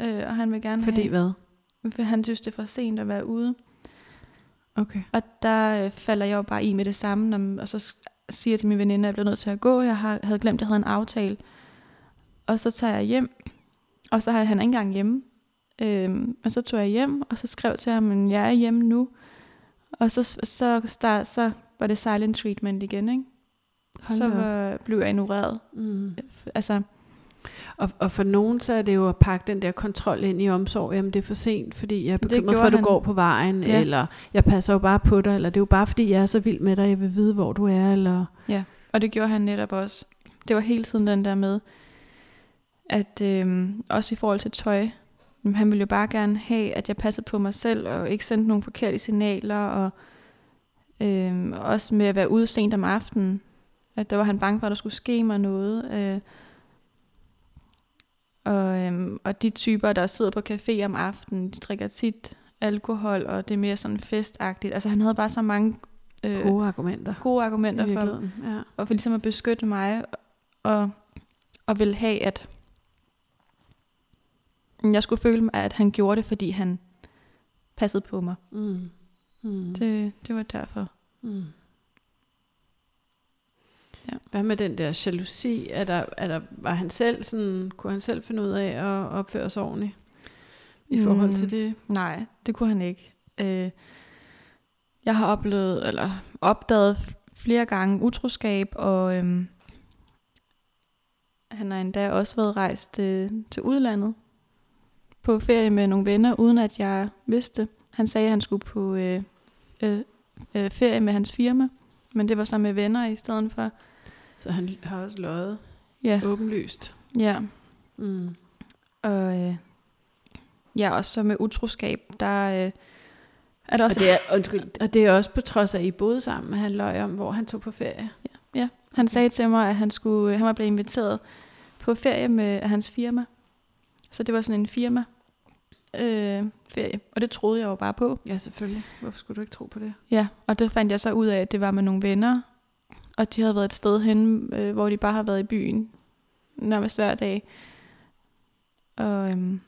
Øh, og han vil gerne
Fordi
have,
hvad?
han synes, det er for sent at være ude.
Okay.
Og der øh, falder jeg jo bare i med det samme, og så siger jeg til min veninde, at jeg bliver nødt til at gå. Jeg har, havde glemt, at jeg havde en aftale. Og så tager jeg hjem, og så har han ikke engang hjemme. Øhm, og så tog jeg hjem, og så skrev til ham, at jeg er hjemme nu. Og så, så, start, så var det silent treatment igen, ikke?
Hold
så var, blev jeg ignoreret.
Mm.
Altså,
Og, og for nogen, så er det jo at pakke den der kontrol ind i omsorg. Jamen, det er for sent, fordi jeg er bekymret for, at du
han.
går på vejen.
Ja.
Eller jeg passer jo bare på dig. Eller det er jo bare, fordi jeg er så vild med dig, jeg vil vide, hvor du er. Eller...
Og det gjorde han netop også. Det var hele tiden den der med, at øhm, også i forhold til tøj, han ville jo bare gerne have, at jeg passede på mig selv, og ikke sendte nogle forkerte signaler, og øhm, også med at være ude sent om aftenen, at der var han bange for, at der skulle ske mig noget. Øh, og, øhm, og de typer, der sidder på café om aftenen, de drikker tit alkohol, og det er mere sådan festagtigt. Altså han havde bare så mange øh,
Gode argumenter.
gode argumenter for.
Ja.
og for ligesom at beskytte mig, og, og vil have, at jeg skulle føle, at han gjorde det, fordi han passede på mig.
Mm. Mm.
Det, det var derfor.
Mm.
Ja.
Hvad med den der jalousi? Er der, er der, var han selv sådan, kunne han selv finde ud af at opføre sig ordentligt i forhold
Mm.
til det?
Nej, det kunne han ikke. Øh, jeg har oplevet, eller opdaget flere gange utroskab, og øhm, han har endda også været rejst øh, til udlandet på ferie med nogle venner, uden at jeg vidste. Han sagde, at han skulle på øh, øh, øh, ferie med hans firma, men det var så med venner i stedet for.
Så han har også løjet
Ja,
åbenlyst.
ja.
Mm.
Og øh, ja, også så med utroskab, der øh, er der
Og,
også...
det er, undskyld, og det er også på trods af, at I boede sammen, at han løj om, hvor han tog på ferie.
Ja, han sagde til mig, at han, skulle, han var blevet inviteret på ferie med af hans firma. Så det var sådan en firma øh, ferie, og det troede jeg jo bare på.
Ja, selvfølgelig. Hvorfor skulle du ikke tro på det?
Ja, og det fandt jeg så ud af, at det var med nogle venner, og de havde været et sted hen, øh, hvor de bare har været i byen nærmest hver dag. Og, øhm,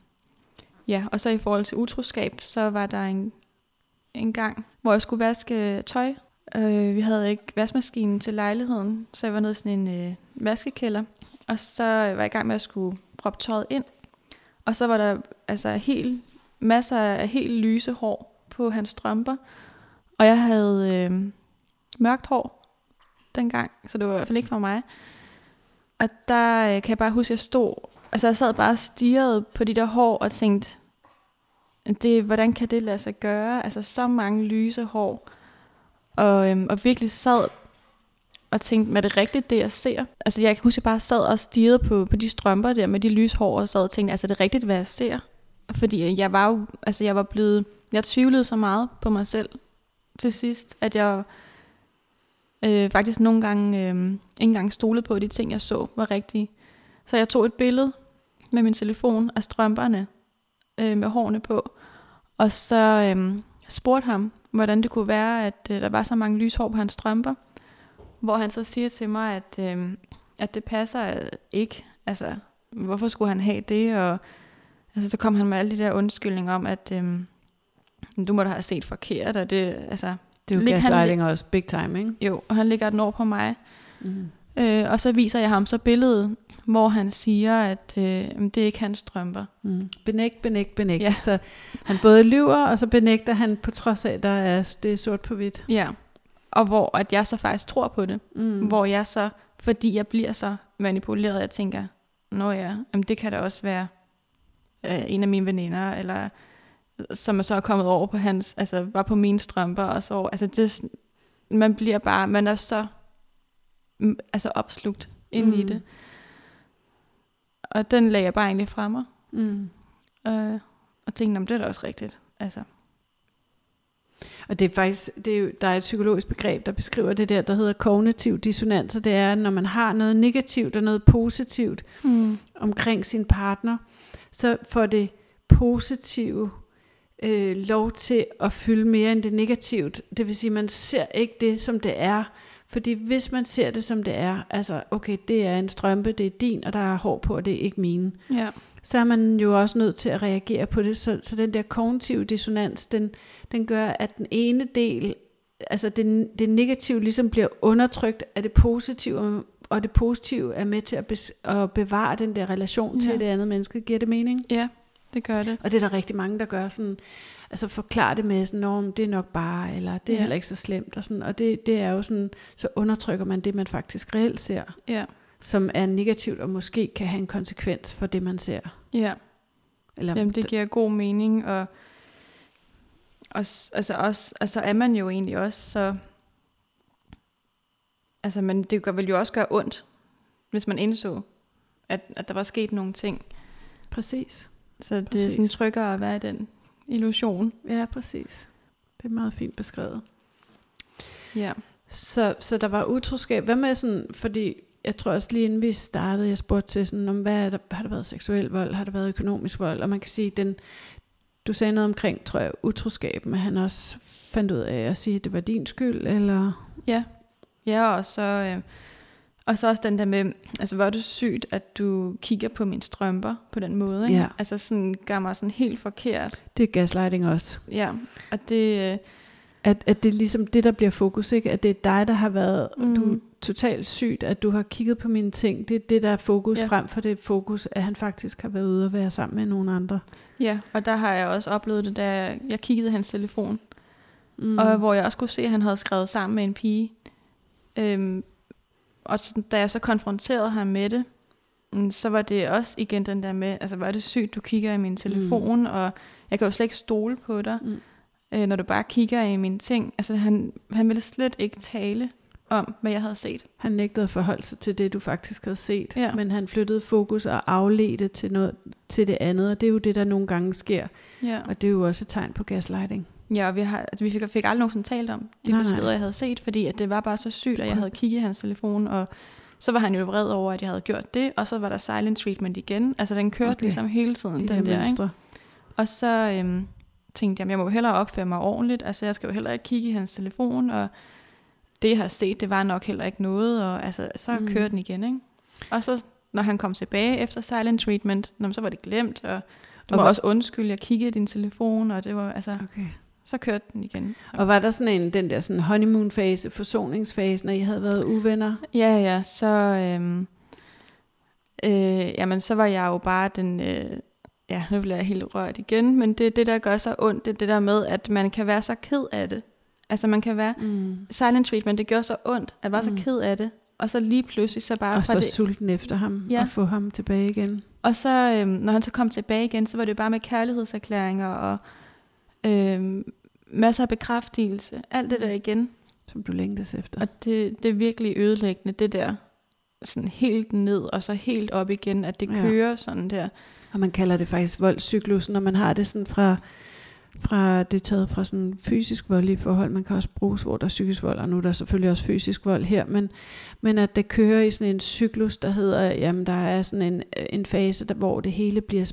ja, og så i forhold til utroskab, så var der en, en gang, hvor jeg skulle vaske øh, tøj. Øh, vi havde ikke vaskemaskinen til lejligheden, så jeg var nede i sådan en øh, vaskekælder. Og så var jeg i gang med at skulle proppe tøjet ind. Og så var der altså helt, masser af helt lyse hår på hans strømper. Og jeg havde øh, mørkt hår dengang, så det var i hvert fald ikke for mig. Og der øh, kan jeg bare huske, at jeg stod, altså jeg sad bare og stirrede på de der hår og tænkte, det, hvordan kan det lade sig gøre? Altså så mange lyse hår. Og, øhm, og virkelig sad og tænkte, er det rigtigt, det jeg ser? Altså jeg kan huske, at jeg bare sad og stirrede på, på de strømper der med de lyse hår, og sad og tænkte, altså er det rigtigt, hvad jeg ser? Fordi øh, jeg var jo, altså jeg var blevet, jeg tvivlede så meget på mig selv til sidst, at jeg øh, faktisk nogle gange øh, ikke engang stolede på, at de ting, jeg så, var rigtige. Så jeg tog et billede med min telefon af strømperne øh, med hårene på, og så øh, spurgte ham, hvordan det kunne være, at øh, der var så mange lyshår på hans strømper, hvor han så siger til mig, at, øh, at det passer ikke. Altså, hvorfor skulle han have det? Og altså, så kom han med alle de der undskyldninger om, at øh, du må da have set forkert, og det, altså,
det er jo gaslighting også big time, ikke?
Jo, og han ligger et år på mig. Mm. Øh, og så viser jeg ham så billedet, hvor han siger, at øh, det er ikke hans strømper.
Mm. Benægt, benægt, benægt. Ja. Så han både lyver, og så benægter han på trods af, at der er, det er sort på hvidt.
Ja, og hvor at jeg så faktisk tror på det. Mm. Hvor jeg så, fordi jeg bliver så manipuleret, jeg tænker, nå ja, jamen det kan da også være øh, en af mine veninder, eller som er så er kommet over på hans, altså var på mine strømper, og så, altså det, man bliver bare, man er så altså opslugt ind mm. i det. Og den lagde jeg bare egentlig fra mig. Mm. Øh, og tænkte, om det er da også rigtigt. Altså.
Og det er faktisk, det er jo, der er et psykologisk begreb, der beskriver det der, der hedder kognitiv dissonans, og det er, når man har noget negativt og noget positivt mm. omkring sin partner, så får det positive øh, lov til at fylde mere end det negativt. Det vil sige, man ser ikke det, som det er, fordi hvis man ser det, som det er, altså, okay, det er en strømpe, det er din, og der er hår på, og det er ikke mine. Ja. Så er man jo også nødt til at reagere på det. Så, så den der kognitive dissonans, den, den gør, at den ene del, altså det, det negative ligesom bliver undertrykt af det positive, og det positive er med til at, bes, at bevare den der relation ja. til det andet menneske. Giver det mening?
Ja, det gør det.
Og det er der rigtig mange, der gør sådan, altså forklare det med sådan, det er nok bare, eller det er ja. heller ikke så slemt, og, sådan, og det, det er jo sådan, så undertrykker man det, man faktisk reelt ser, ja. som er negativt, og måske kan have en konsekvens for det, man ser.
Ja, eller, Jamen det giver god mening, og også, altså, også, altså er man jo egentlig også så, altså men det vil jo også gøre ondt, hvis man indså, at, at der var sket nogle ting.
Præcis.
Så det præcis. er sådan tryggere at være i den illusion.
Ja, præcis. Det er meget fint beskrevet. Ja. Så, så der var utroskab. Hvad med sådan, fordi jeg tror også lige inden vi startede, jeg spurgte til sådan, om hvad der, har der været seksuel vold, har der været økonomisk vold, og man kan sige, den, du sagde noget omkring, tror jeg, utroskab, men han også fandt ud af at sige, at det var din skyld, eller?
Ja, ja og så, øh, og så også den der med, altså hvor er det sygt, at du kigger på mine strømper på den måde, ikke? Ja. Altså sådan gør mig sådan helt forkert.
Det er gaslighting også.
Ja, og det... Øh,
at, at det er ligesom det, der bliver fokus, ikke? At det er dig, der har været, mm. du er totalt sygt, at du har kigget på mine ting. Det er det, der er fokus, ja. frem for det fokus, at han faktisk har været ude og være sammen med nogle andre.
Ja, og der har jeg også oplevet det, da jeg kiggede hans telefon. Mm. Og hvor jeg også kunne se, at han havde skrevet sammen med en pige. Øhm, og så, da jeg så konfronterede ham med det, mm, så var det også igen den der med, altså var det sygt, du kigger i min telefon, mm. og jeg kan jo slet ikke stole på dig. Mm øh, når du bare kigger i mine ting. Altså han, han ville slet ikke tale om, hvad jeg havde set.
Han nægtede at forholde sig til det, du faktisk havde set, ja. men han flyttede fokus og afledte til, noget, til det andet, og det er jo det, der nogle gange sker. Ja. Og det er jo også et tegn på gaslighting.
Ja, og vi, har, altså, vi fik, fik aldrig nogensinde talt om de nej, beskeder, nej. jeg havde set, fordi at det var bare så sygt, at jeg havde kigget i hans telefon, og så var han jo vred over, at jeg havde gjort det, og så var der silent treatment igen. Altså den kørte okay. ligesom hele tiden, de den der, ikke? Og så, øhm, tænkte, jamen jeg må jo hellere opføre mig ordentligt, altså jeg skal jo heller ikke kigge i hans telefon, og det jeg har set, det var nok heller ikke noget, og altså, så mm. kørte den igen, ikke? Og så, når han kom tilbage efter silent treatment, så var det glemt, og du må og også undskylde, jeg kiggede i din telefon, og det var, altså, okay. Så kørte den igen.
Og var der sådan en, den der sådan honeymoon-fase, forsoningsfase, når I havde været uvenner?
Ja, ja, så, øhm, øh, jamen, så var jeg jo bare den, øh, ja, nu bliver jeg helt rørt igen, men det er det, der gør så ondt, det er det der med, at man kan være så ked af det. Altså man kan være,
Mm.
silent treatment, det gør så ondt, at være
Mm.
så ked af det, og så lige pludselig så bare
Og så
det,
sulten efter ham,
Ja.
og få ham tilbage igen.
Og så, øhm, når han så kom tilbage igen, så var det bare med kærlighedserklæringer og øhm, masser af bekræftelse. Alt det der igen.
Som du længtes efter.
Og det, det er virkelig ødelæggende, det der sådan helt ned og så helt op igen, at det
Ja.
kører sådan der.
Og man kalder det faktisk voldscyklus, når man har det sådan fra, fra det taget fra sådan fysisk vold i forhold. Man kan også bruge, hvor der er psykisk vold, og nu er der selvfølgelig også fysisk vold her, men, men at det kører i sådan en cyklus, der hedder, jamen der er sådan en, en fase, der, hvor det hele bliver,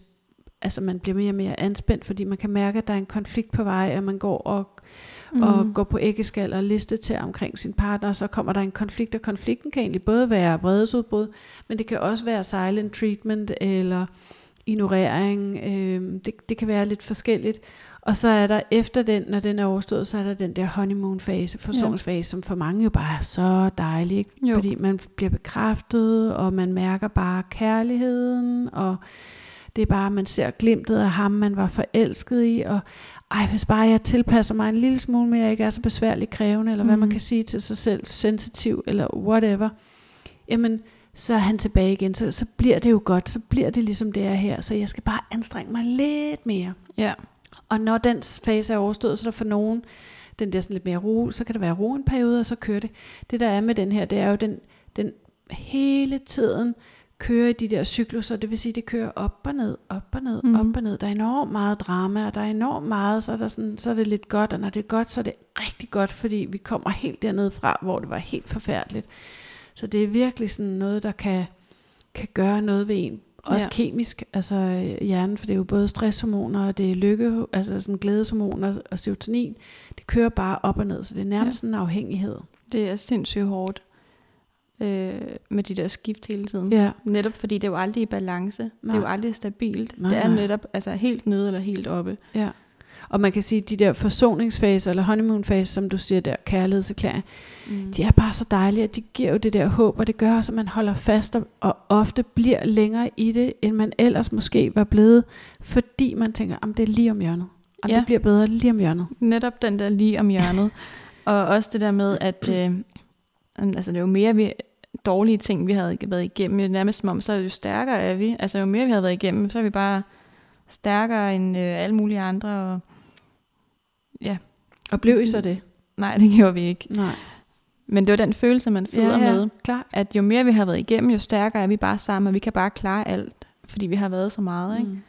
altså man bliver mere og mere anspændt, fordi man kan mærke, at der er en konflikt på vej, og man går og mm. og går på æggeskal og liste til omkring sin partner, så kommer der en konflikt, og konflikten kan egentlig både være vredesudbrud, men det kan også være silent treatment eller ignorering. Øh, det, det kan være lidt forskelligt. Og så er der efter den, når den er overstået, så er der den der honeymoon-fase, forsonsfase, ja. som for mange jo bare er så dejlig, ikke?
Jo.
fordi man bliver bekræftet, og man mærker bare kærligheden, og det er bare, man ser glimtet af ham, man var forelsket i, og ej, hvis bare jeg tilpasser mig en lille smule mere, ikke er så besværligt krævende, eller mm. hvad man
Mhm.
kan sige til sig selv, sensitiv, eller whatever, jamen, så er han tilbage igen, så, så bliver det jo godt, så bliver det ligesom det er her, så jeg skal bare anstrenge mig lidt mere.
Ja.
Og når den fase er overstået, så er der for nogen, den der sådan lidt mere ro, så kan det være ro en periode, og så kører det. Det der er med den her, det er jo, den, den hele tiden kører i de der cykluser, det vil sige, det kører op og ned, op og ned, mm. Op og ned. Der er enormt meget drama, og der er enormt meget, så er, der sådan, så er det lidt godt, og når det er godt, så er det rigtig godt, fordi vi kommer helt dernede fra, hvor det var helt forfærdeligt. Så det er virkelig sådan noget, der kan, kan gøre noget ved en. Også
Ja.
ja. kemisk, altså øh, hjernen, for det er jo både stresshormoner, og det er lykke, altså sådan glædeshormoner og serotonin. Det kører bare op og ned, så det er nærmest ja. en afhængighed.
Det er sindssygt hårdt øh, med de der skift hele tiden.
Ja,
Netop fordi det er jo aldrig i balance. Nej. Det er jo aldrig stabilt.
Nej,
det er netop altså helt nede eller helt oppe.
ja. Og man kan sige, at de der forsoningsfaser, eller honeymoon-faser, som du siger der, kærlighedserklæring,
Mm.
de er bare så dejlige, at de giver jo det der håb, og det gør også, at man holder fast og, og ofte bliver længere i det, end man ellers måske var blevet, fordi man tænker, at det er lige om hjørnet. Om
Ja.
det bliver bedre lige om hjørnet.
Netop den der lige om hjørnet. <laughs> og også det der med, at øh, <clears throat> altså det er jo mere vi, dårlige ting, vi havde været igennem. Nærmest som om, så er jo stærkere er vi. Altså jo mere vi har været igennem, så er vi bare stærkere end øh, alle mulige andre. Og, ja,
Og blev I så det?
nej, det gjorde vi ikke.
Nej.
Men det var den følelse, man sidder
ja, ja,
med.
Klar.
At jo mere vi har været igennem, jo stærkere er vi bare sammen, og vi kan bare klare alt, fordi vi har været så meget. Ikke?
Mm.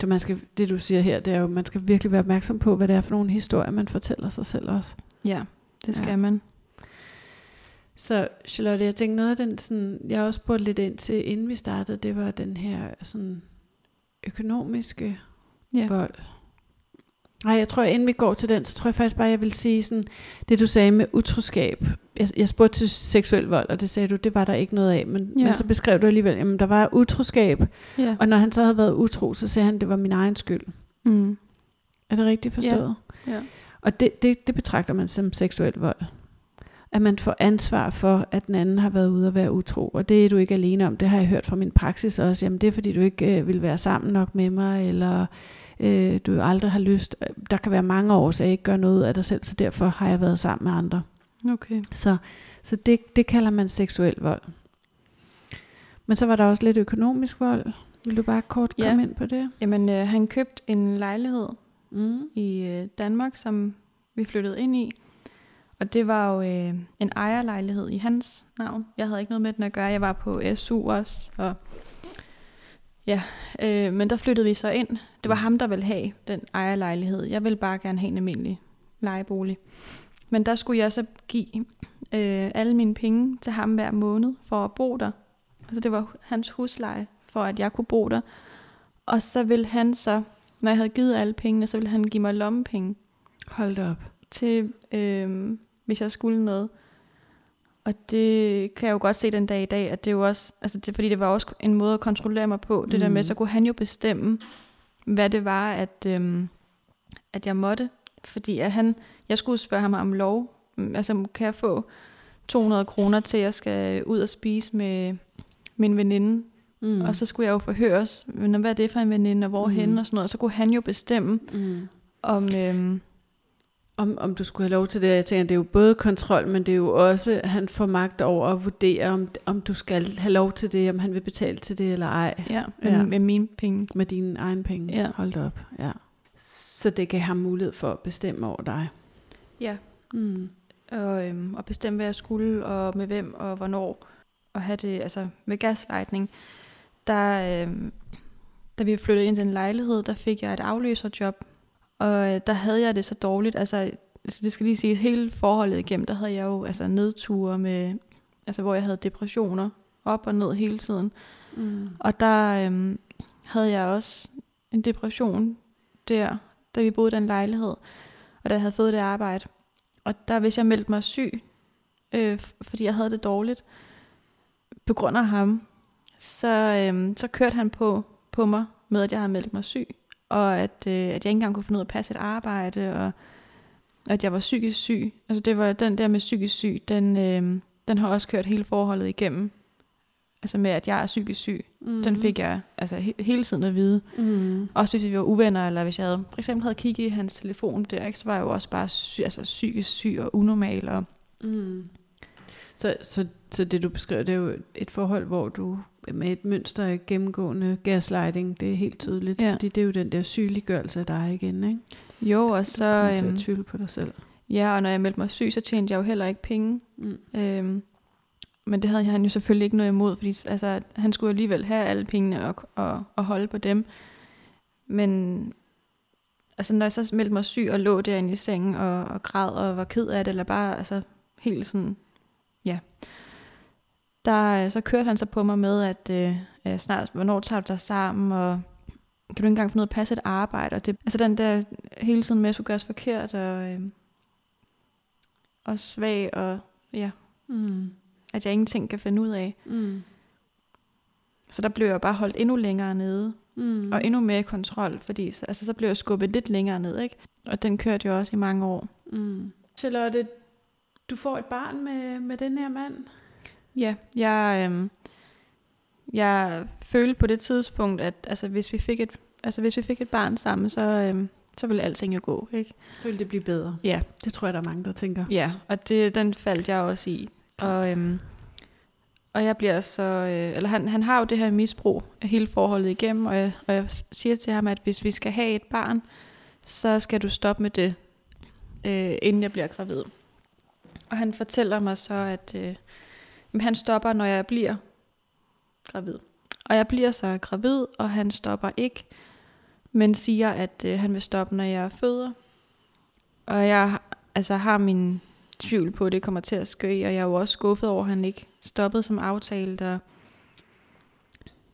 Det, man skal, det du siger her, det er jo, at man skal virkelig være opmærksom på, hvad det er for nogle historier, man fortæller sig selv også.
Ja, det skal
ja.
man.
Så Charlotte, jeg tænkte noget af den, sådan, jeg også spurgte lidt ind til, inden vi startede, det var den her sådan, økonomiske
Ja.
vold. Nej, jeg tror, inden vi går til den, så tror jeg faktisk bare, jeg vil sige sådan, det du sagde med utroskab. Jeg, jeg spurgte til seksuel vold, og det sagde du, det var der ikke noget af. Men, ja.
Ja.
men så beskrev du alligevel, jamen der var utroskab,
Ja.
og når han så havde været utro, så sagde han, det var min egen skyld.
Mm.
Er det rigtigt forstået?
Ja.
Og det, det, det betragter man som seksuel vold. At man får ansvar for, at den anden har været ude og være utro. Og det er du ikke alene om. Det har jeg hørt fra min praksis også. Jamen det er fordi, du ikke øh, vil være sammen nok med mig, eller øh, du aldrig har lyst. Der kan være mange år, så jeg ikke gør noget af dig selv, så derfor har jeg været sammen med andre.
Okay.
Så, så det, det kalder man seksuel vold. Men så var der også lidt økonomisk vold. Vil du bare kort
Ja.
komme ind på det?
Jamen, øh, han købte en lejlighed
Mm.
i øh, Danmark, som vi flyttede ind i. Og det var jo øh, en ejerlejlighed i hans navn. Jeg havde ikke noget med den at gøre. Jeg var på SU også. Og ja, øh, men der flyttede vi så ind. Det var ham, der ville have den ejerlejlighed. Jeg ville bare gerne have en almindelig lejebolig. Men der skulle jeg så give øh, alle mine penge til ham hver måned for at bo der. Altså det var hans husleje for, at jeg kunne bo der. Og så ville han så, når jeg havde givet alle pengene, så ville han give mig lommepenge
Hold da op.
til, øh, hvis jeg skulle noget. Og det kan jeg jo godt se den dag i dag, at det er jo også, altså det, fordi det var også en måde at kontrollere mig på. Det mm. der med,
Mm.
så kunne han jo bestemme, hvad det var, at, øh, at jeg måtte. fordi at han, jeg skulle spørge ham om lov. Mm, Altså, kan jeg få 200 kroner til, at jeg skal ud og spise med min veninde?
Mm.
Og så skulle jeg jo forhøres, hvad er det for en veninde, og hvorhen
Mm.
og sådan noget. Og så kunne han jo bestemme,
mm.
om... Øhm,
Om, om du skulle have lov til det. Jeg tænker, det er jo både kontrol, men det er jo også, at han får magt over at vurdere, om, om du skal have lov til det, om han vil betale til det eller ej.
ja, med,
Ja.
med mine penge.
Med dine egne penge.
Ja.
Hold da op. Ja. Så det gav ham mulighed for at bestemme over dig.
Ja.
Mm.
Og, øhm, og bestemme, hvad jeg skulle, og med hvem, og hvornår. Og have det, altså med gaslightning, der, øhm, da vi flyttede ind i den lejlighed, der fik jeg et afløserjob. Og der havde jeg det så dårligt, altså, altså det skal lige sige, hele forholdet igennem, der havde jeg jo altså nedture med, altså hvor jeg havde depressioner op og ned hele tiden.
Mm.
Og der øhm, havde jeg også en depression der, da vi boede i den lejlighed, og da jeg havde fået det arbejde. Og der, hvis jeg meldte mig syg, øh, fordi jeg havde det dårligt, på grund af ham, så, øhm, så kørte han på, på mig med, at jeg havde meldt mig syg, og at, øh, at jeg ikke engang kunne finde ud af at passe et arbejde, og at jeg var psykisk syg. Altså det var den der med psykisk syg, den, øh, den har også kørt hele forholdet igennem. Altså med, at jeg er psykisk syg.
Mm.
Den fik jeg altså he- hele tiden at vide.
Mm.
Også hvis vi var uvenner, eller hvis jeg havde, for eksempel havde kigget i hans telefon der, ikke, så var jeg jo også bare sy- altså psykisk syg og unormal. Og,
Mm. Så, så, så det du beskriver, det er jo et forhold, hvor du med et mønster af gennemgående gaslighting, det er helt tydeligt,
Ja.
fordi det er jo den der sygeliggørelse af dig igen, ikke?
jo, og
Så, du til
øhm,
at tvivle på dig selv.
ja, og når jeg meldte mig syg, så tjente jeg jo heller ikke penge.
Mm.
Øhm, men det havde han jo selvfølgelig ikke noget imod, fordi altså, han skulle alligevel have alle pengene og, og, og holde på dem. Men altså, når jeg så meldte mig syg og lå derinde i sengen og, og græd og var ked af det, eller bare altså, helt sådan, ja. Der, øh, så kørte han så på mig med, at øh, snart, hvornår tager du dig sammen, og kan du ikke engang finde ud af at passe et arbejde? Og det, altså den der hele tiden med, at skulle gøres forkert, og, øh, og svag, og ja,
Mm.
at jeg ingenting kan finde ud af.
Mm.
Så der blev jeg bare holdt endnu længere nede,
Mm.
mm. og endnu mere i kontrol, fordi så, altså, så blev jeg skubbet lidt længere ned, ikke? Og den kørte jo også i mange år.
Mm. Charlotte, du får et barn med, med den her mand.
Ja, jeg, øhm, jeg følte på det tidspunkt, at altså, hvis, vi fik et, altså, hvis vi fik et barn sammen, så, øhm, så ville alting jo gå, ikke?
Så vil det blive bedre.
Ja,
Det tror jeg, der er mange, der tænker.
ja og det, den faldt jeg også i. Og, øhm, og jeg bliver så, øh, eller han, han har jo det her misbrug af hele forholdet igennem, og jeg, og jeg siger til ham, at hvis vi skal have et barn, så skal du stoppe med det, øh, inden jeg bliver gravid. Og han fortæller mig så, at øh, jamen, han stopper, når jeg bliver gravid. Og jeg bliver så gravid, og han stopper ikke, men siger, at øh, han vil stoppe, når jeg føder. Og jeg altså, har min tvivl på, at det kommer til at ske, og jeg er jo også skuffet over, at han ikke stoppede som aftalt. Og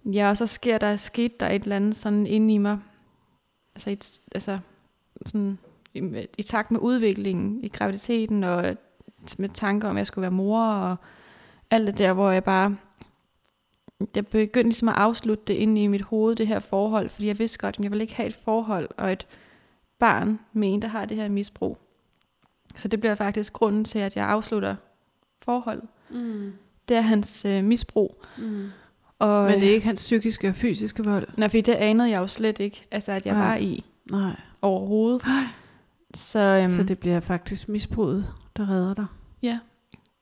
ja, og så sker der, skidt der et eller andet sådan inde i mig, altså, et, altså sådan, i, i takt med udviklingen i graviditeten, og med tanker om, at jeg skulle være mor, og alt det der, hvor jeg bare, jeg begyndte ligesom at afslutte det inde i mit hoved, det her forhold, fordi jeg vidste godt, at jeg ville ikke have et forhold og et barn med en, der har det her misbrug. Så det bliver faktisk grunden til, at jeg afslutter forholdet.
Mm.
Det er hans øh, misbrug.
Mm.
Og,
Men det er ikke hans psykiske og fysiske vold.
Nej, fordi det anede jeg jo slet ikke, altså at jeg
Nej.
var i
Nej.
overhovedet. <gasps>
Nej.
Så, øhm,
Så det bliver faktisk misbruget, der redder dig.
ja.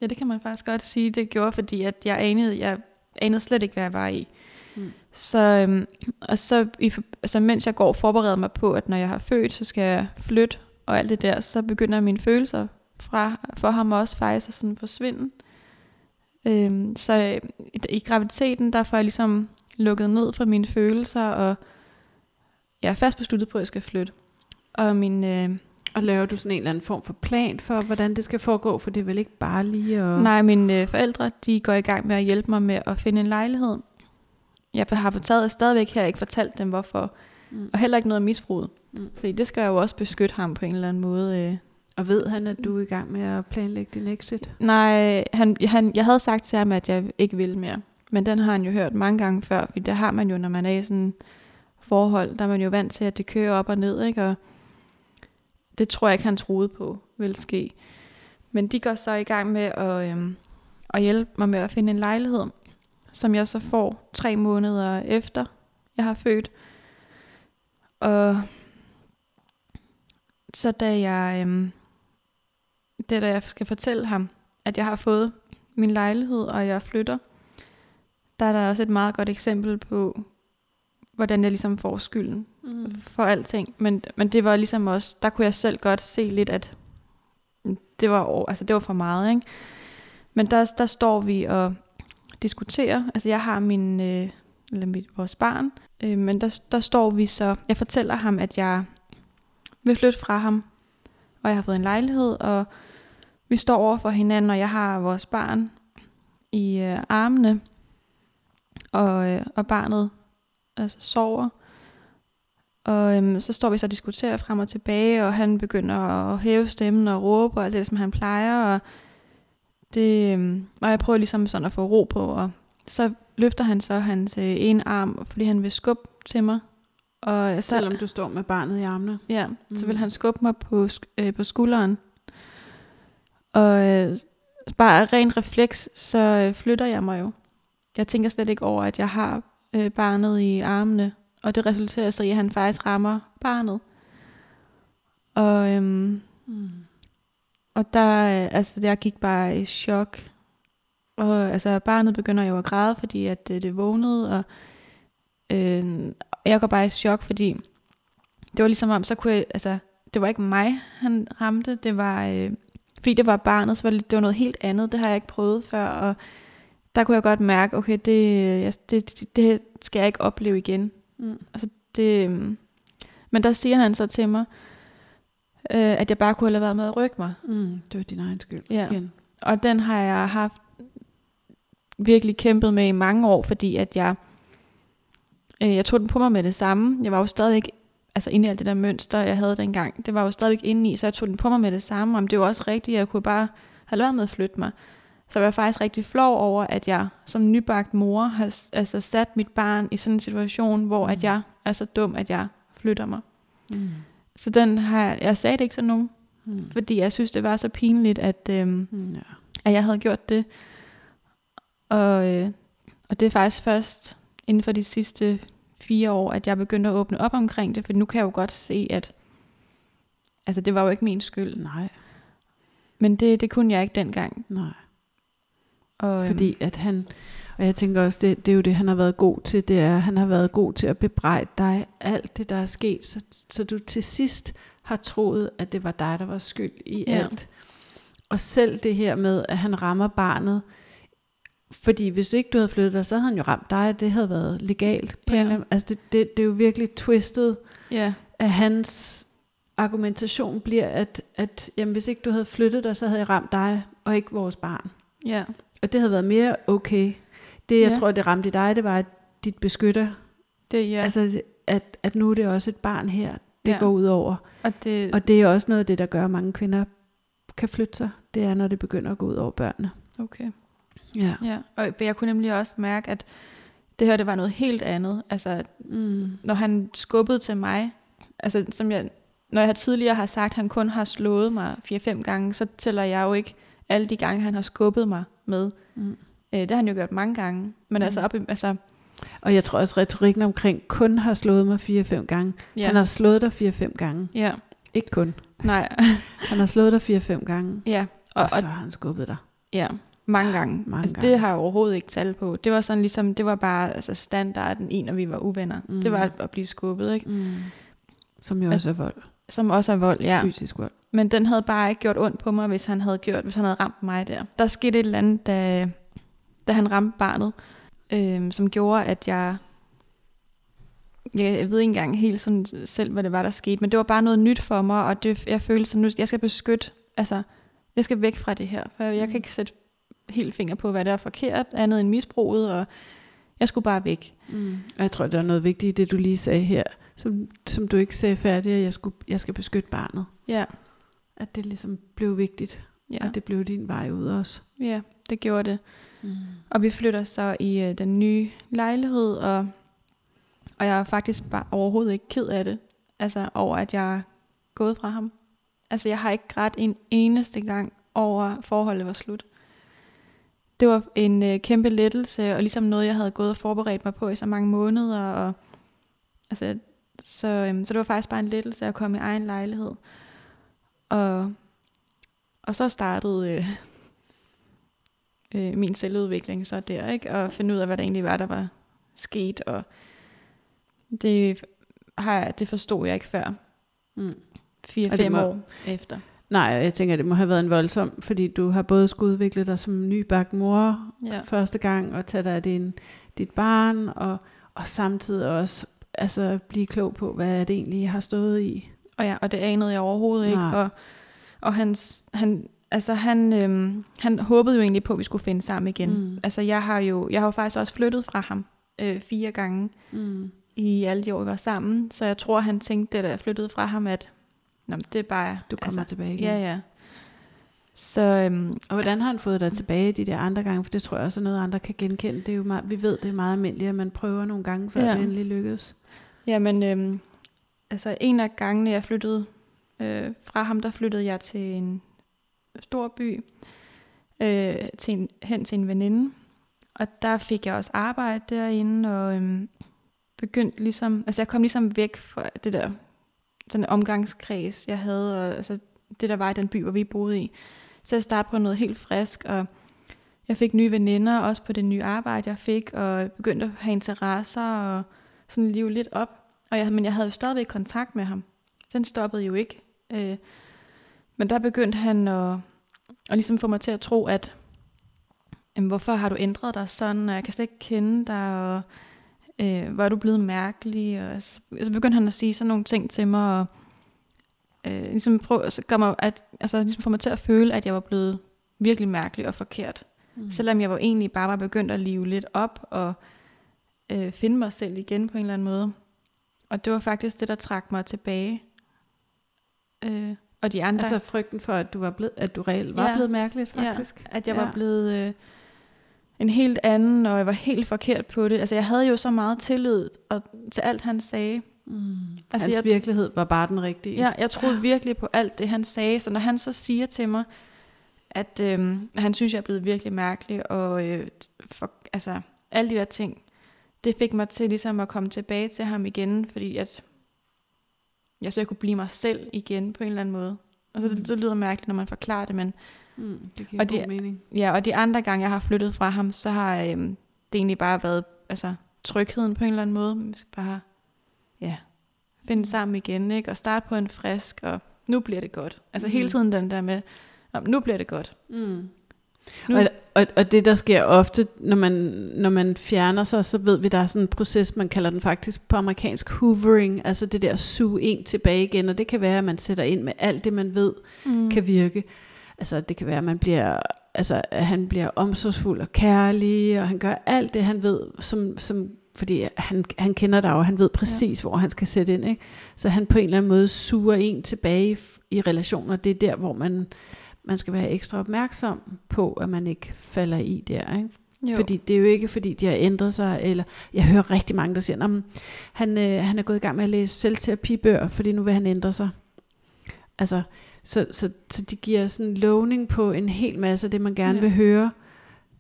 Ja, det kan man faktisk godt sige, det gjorde, fordi at jeg anede, jeg anede slet ikke, hvad jeg var i.
Mm.
Så, øhm, og så i, altså, mens jeg går og forbereder mig på, at når jeg har født, så skal jeg flytte og alt det der, så begynder mine følelser fra, for ham også faktisk at sådan forsvinde. Øhm, så øh, i, i graviditeten, der får jeg ligesom lukket ned for mine følelser, og jeg er fast besluttet på, at jeg skal flytte. Og min, øh,
Og laver du sådan en eller anden form for plan for, hvordan det skal foregå? For det er vel ikke bare lige at...
Nej, mine øh, forældre, de går i gang med at hjælpe mig med at finde en lejlighed. Jeg har fortalt, stadigvæk her ikke fortalt dem, hvorfor.
Mm.
Og heller ikke noget misbrug.
Mm.
Mm. Fordi det skal jeg jo også beskytte ham på en eller anden måde. øh.
Og ved han, at du er i gang med at planlægge din exit?
Nej, han, han, jeg havde sagt til ham, at jeg ikke ville mere. Men den har han jo hørt mange gange før. Fordi det har man jo, når man er i sådan forhold. Der er man jo vant til, at det kører op og ned. Ikke? Og det tror jeg ikke, han troede på ville ske. Men de går så i gang med at, øhm, at hjælpe mig med at finde en lejlighed, som jeg så får tre måneder efter, jeg har født. Og så da jeg, øhm, det da jeg skal fortælle ham, at jeg har fået min lejlighed, og jeg flytter, der er der også et meget godt eksempel på, hvordan jeg ligesom får skylden mm. for alting. Men, men det var ligesom også, der kunne jeg selv godt se lidt, at det var, altså det var for meget. Ikke? Men der, der står vi og diskuterer. Altså jeg har min, øh, eller mit, vores barn, øh, men der, der står vi så, jeg fortæller ham, at jeg vil flytte fra ham, og jeg har fået en lejlighed, og vi står over for hinanden, og jeg har vores barn i øh, armene, og, øh, og barnet altså sover. Og øhm, så står vi så og diskuterer frem og tilbage, og han begynder at hæve stemmen og råbe og alt det, som han plejer. Og, det, øhm, og jeg prøver ligesom sådan at få ro på, og så løfter han så hans øh, ene arm, fordi han vil skubbe til mig.
Og så, Selvom du står med barnet i armene?
Ja, mm. så vil han skubbe mig på, øh, på skulderen. Og øh, bare ren refleks, så øh, flytter jeg mig jo. Jeg tænker slet ikke over, at jeg har øh, barnet i armene, og det resulterer så i, at han faktisk rammer barnet. Og, øhm, mm. og der, altså, jeg gik bare i chok. Og altså, barnet begynder jo at græde, fordi at øh, det vågnede, og øh, jeg går bare i chok, fordi det var ligesom om, så kunne jeg, altså, det var ikke mig, han ramte, det var, øh, fordi det var barnet, så var det, det var noget helt andet, det har jeg ikke prøvet før, og der kunne jeg godt mærke, okay, det, det, det skal jeg ikke opleve igen. Mm. Altså det, øhm, men der siger han så til mig, øh, at jeg bare kunne have lade være med at rykke mig.
Mm, det var din egen skyld
ja. igen. Og den har jeg haft virkelig kæmpet med i mange år, fordi at jeg, øh, jeg tog den på mig med det samme. Jeg var jo stadig altså inde i alt det der mønster, jeg havde dengang. Det var jo stadig inde i, så jeg tog den på mig med det samme. Om det var også rigtigt, jeg kunne bare have lavet med at flytte mig. Så jeg var faktisk rigtig flov over, at jeg som nybagt mor har altså, sat mit barn i sådan en situation, hvor mm. at jeg er så dum, at jeg flytter mig. Mm. Så den har, jeg sagde det ikke til nogen, mm. fordi jeg synes, det var så pinligt, at, øhm, mm, ja. at jeg havde gjort det. Og, øh, og det er faktisk først inden for de sidste fire år, at jeg begyndte at åbne op omkring det, for nu kan jeg jo godt se, at altså, det var jo ikke min skyld.
Nej.
Men det, det kunne jeg ikke dengang.
Nej. Og, Fordi øhm, at han, og jeg tænker også, det, det er jo det, han har været god til, det er, han har været god til at bebrejde dig alt det, der er sket, så, så du til sidst har troet, at det var dig, der var skyld i ja. alt. Og selv det her med, at han rammer barnet, fordi hvis ikke du havde flyttet dig, så havde han jo ramt dig, det havde været legalt. På ja. en altså det, det, det er jo virkelig twistet,
ja.
at hans argumentation bliver, at, at jamen, hvis ikke du havde flyttet dig, så havde jeg ramt dig, og ikke vores barn.
Ja.
Og det havde været mere okay. Det, jeg ja. tror, det ramte dig, det var, at dit beskytter.
Det, ja.
Altså, at, at nu er det også et barn her, det ja. går ud over.
Og det,
og det er også noget af det, der gør, at mange kvinder kan flytte sig. Det er, når det begynder at gå ud over børnene.
Okay.
Ja.
ja. Og jeg kunne nemlig også mærke, at det her, det var noget helt andet. Altså, mm. når han skubbede til mig, altså som jeg, når jeg tidligere har sagt, at han kun har slået mig 4-5 gange, så tæller jeg jo ikke alle de gange, han har skubbet mig med. Mm. Øh, det har han jo gjort mange gange. Men altså mm. altså, op, altså
og jeg tror også, retorikken omkring kun har slået mig 4-5 gange. Ja. Han har slået dig 4-5 gange.
Ja.
Ikke kun.
Nej. <laughs>
han har slået dig 4-5 gange.
Ja.
Og, og, så har han skubbet dig.
Ja, mange gange. Mange altså, gange. Det har jeg overhovedet ikke tal på. Det var sådan ligesom, det var bare altså standarden i, når vi var uvenner. Mm. Det var at blive skubbet, ikke? Mm.
Som jo altså, også er vold.
Som også er vold, ja.
Fysisk vold.
Men den havde bare ikke gjort ondt på mig, hvis han havde gjort, hvis han havde ramt mig der. Der skete et eller andet, da, da han ramte barnet, øh, som gjorde, at jeg jeg ved ikke engang helt sådan selv, hvad det var, der skete, men det var bare noget nyt for mig, og det, jeg følte sådan, nu jeg skal beskytte, altså, jeg skal væk fra det her, for jeg, jeg kan ikke sætte helt finger på, hvad der er forkert, andet end misbruget, og jeg skulle bare væk.
Mm. Og jeg tror, der er noget vigtigt i det, du lige sagde her, som, som du ikke sagde færdigt, at jeg, skulle, jeg skal beskytte barnet.
Ja.
At det ligesom blev vigtigt, ja. at det blev din vej ud også.
Ja, det gjorde det. Mm. Og vi flytter så i uh, den nye lejlighed, og, og jeg er faktisk bare overhovedet ikke ked af det. Altså over, at jeg er gået fra ham. Altså, jeg har ikke grædt en eneste gang over forholdet var slut. Det var en øh, kæmpe lettelse, og ligesom noget, jeg havde gået og forberedt mig på i så mange måneder. Og, altså, så, øhm, så det var faktisk bare en lettelse at komme i egen lejlighed. Og, og så startede øh, <laughs> øh, min selvudvikling så der, ikke? Og finde ud af, hvad der egentlig var, der var sket. Og det, har jeg, det forstod jeg ikke før.
Mm.
4-5
må-
år efter.
Nej, jeg tænker, det må have været en voldsom, fordi du har både skulle udvikle dig som nybagt mor
Ja.
første gang, og tage dig af din, dit barn, og, og samtidig også altså, blive klog på, hvad det egentlig har stået i.
Og ja, og det anede jeg overhovedet ikke.
Nej.
Og, og hans, han, altså han, øhm, han håbede jo egentlig på, at vi skulle finde sammen igen.
Mm.
Altså jeg har jo, jeg har jo faktisk også flyttet fra ham øh, fire gange
Mm.
i alle de år, vi var sammen. Så jeg tror, han tænkte, da jeg flyttede fra ham, at Nå, det er bare...
Du kommer altså, tilbage igen.
Ja, ja. Så øhm,
Og hvordan har han fået dig tilbage de der andre gange? For det tror jeg også er noget, andre kan genkende. Det er jo meget, vi ved, det er meget almindeligt, at man prøver nogle gange, før
ja.
det endelig lykkes.
Jamen, øhm, altså en af gangene, jeg flyttede øh, fra ham, der flyttede jeg til en stor by, øh, til en, hen til en veninde. Og der fik jeg også arbejde derinde, og øh, begyndte ligesom, altså jeg kom ligesom væk fra det der, den omgangskreds, jeg havde, og altså det der var i den by, hvor vi boede i. Så jeg startede på noget helt frisk, og jeg fik nye veninder, også på det nye arbejde, jeg fik, og begyndte at have interesser, og sådan liv lidt op. Og jeg, men jeg havde jo stadigvæk kontakt med ham. Den stoppede jo ikke. Øh, men der begyndte han at, at ligesom få mig til at tro, at jamen, hvorfor har du ændret dig sådan, og jeg kan slet ikke kende dig, og øh, hvor er du blevet mærkelig. Og så, så begyndte han at sige sådan nogle ting til mig, og øh, ligesom, prøv, så gør mig, at, altså, ligesom få mig til at føle, at jeg var blevet virkelig mærkelig og forkert. Mm. Selvom jeg var egentlig bare var begyndt at live lidt op, og øh, finde mig selv igen på en eller anden måde. Og det var faktisk det, der trak mig tilbage. Øh, og de andre,
Altså frygten for, at du, var blevet, at du reelt var
Ja.
ja. blevet mærkeligt, faktisk.
at jeg
Ja.
var blevet øh, en helt anden, og jeg var helt forkert på det. Altså jeg havde jo så meget tillid og, til alt, han sagde.
Mm.
Altså,
Hans
jeg,
virkelighed var bare den rigtige.
Ja, jeg troede virkelig på alt det, han sagde. Så når han så siger til mig, at øh, han synes, jeg er blevet virkelig mærkelig, og øh, for, altså, alle de der ting, det fik mig til ligesom at komme tilbage til ham igen, fordi at jeg så jeg kunne blive mig selv igen på en eller anden måde. Og så,
Mm.
så lyder det mærkeligt, når man forklarer det, men
Mm, det giver
Og
god
det-
mening.
ja, og de andre gange, jeg har flyttet fra ham, så har øh, det egentlig bare været altså, trygheden på en eller anden måde. Vi skal bare ja, finde sammen igen, ikke? og starte på en frisk, og nu bliver det godt. Altså
Mhm.
hele tiden den der med, "Nå, nu bliver det godt.
Mm.
Nu-
Og, og, og det, der sker ofte, når man, når man fjerner sig, så ved vi, der er sådan en proces, man kalder den faktisk på amerikansk hoovering, altså det der suge en tilbage igen, og det kan være, at man sætter ind med alt det, man ved,
Mm.
kan virke. Altså det kan være, at man bliver, altså, at han bliver omsorgsfuld og kærlig, og han gør alt det, han ved, som, som fordi han, han kender dig, og han ved præcis, ja. hvor han skal sætte ind. Ikke? Så han på en eller anden måde suger en tilbage i, i relationer. Det er der, hvor man, man skal være ekstra opmærksom på, at man ikke falder i der. Ikke?
Jo.
Fordi det er jo ikke, fordi de har ændret sig, eller jeg hører rigtig mange, der siger, at han, øh, han er gået i gang med at læse selvterapibøger, fordi nu vil han ændre sig. Altså, så, så, så de giver sådan lovning på en hel masse af det, man gerne
Ja.
vil høre.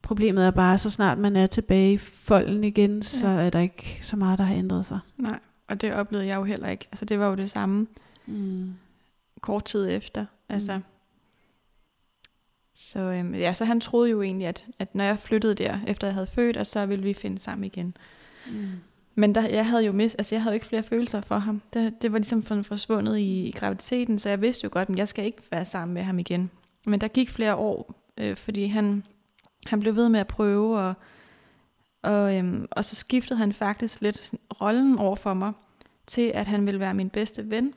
Problemet er bare, så snart man er tilbage i folden igen, så
Ja.
er der ikke så meget, der har ændret sig.
Nej, og det oplevede jeg jo heller ikke. Altså det var jo det samme
Mm.
kort tid efter. Altså.
Mm.
Så, øhm, ja, så han troede jo egentlig, at, at når jeg flyttede der, efter jeg havde født, at så ville vi finde sammen igen.
Mm.
Men der, jeg havde jo mist, altså jeg havde jo ikke flere følelser for ham. Det, det var ligesom for- forsvundet i, i graviditeten, så jeg vidste jo godt, at jeg skal ikke være sammen med ham igen. Men der gik flere år, øh, fordi han, han blev ved med at prøve, og, og, øhm, og så skiftede han faktisk lidt rollen over for mig, til at han ville være min bedste ven.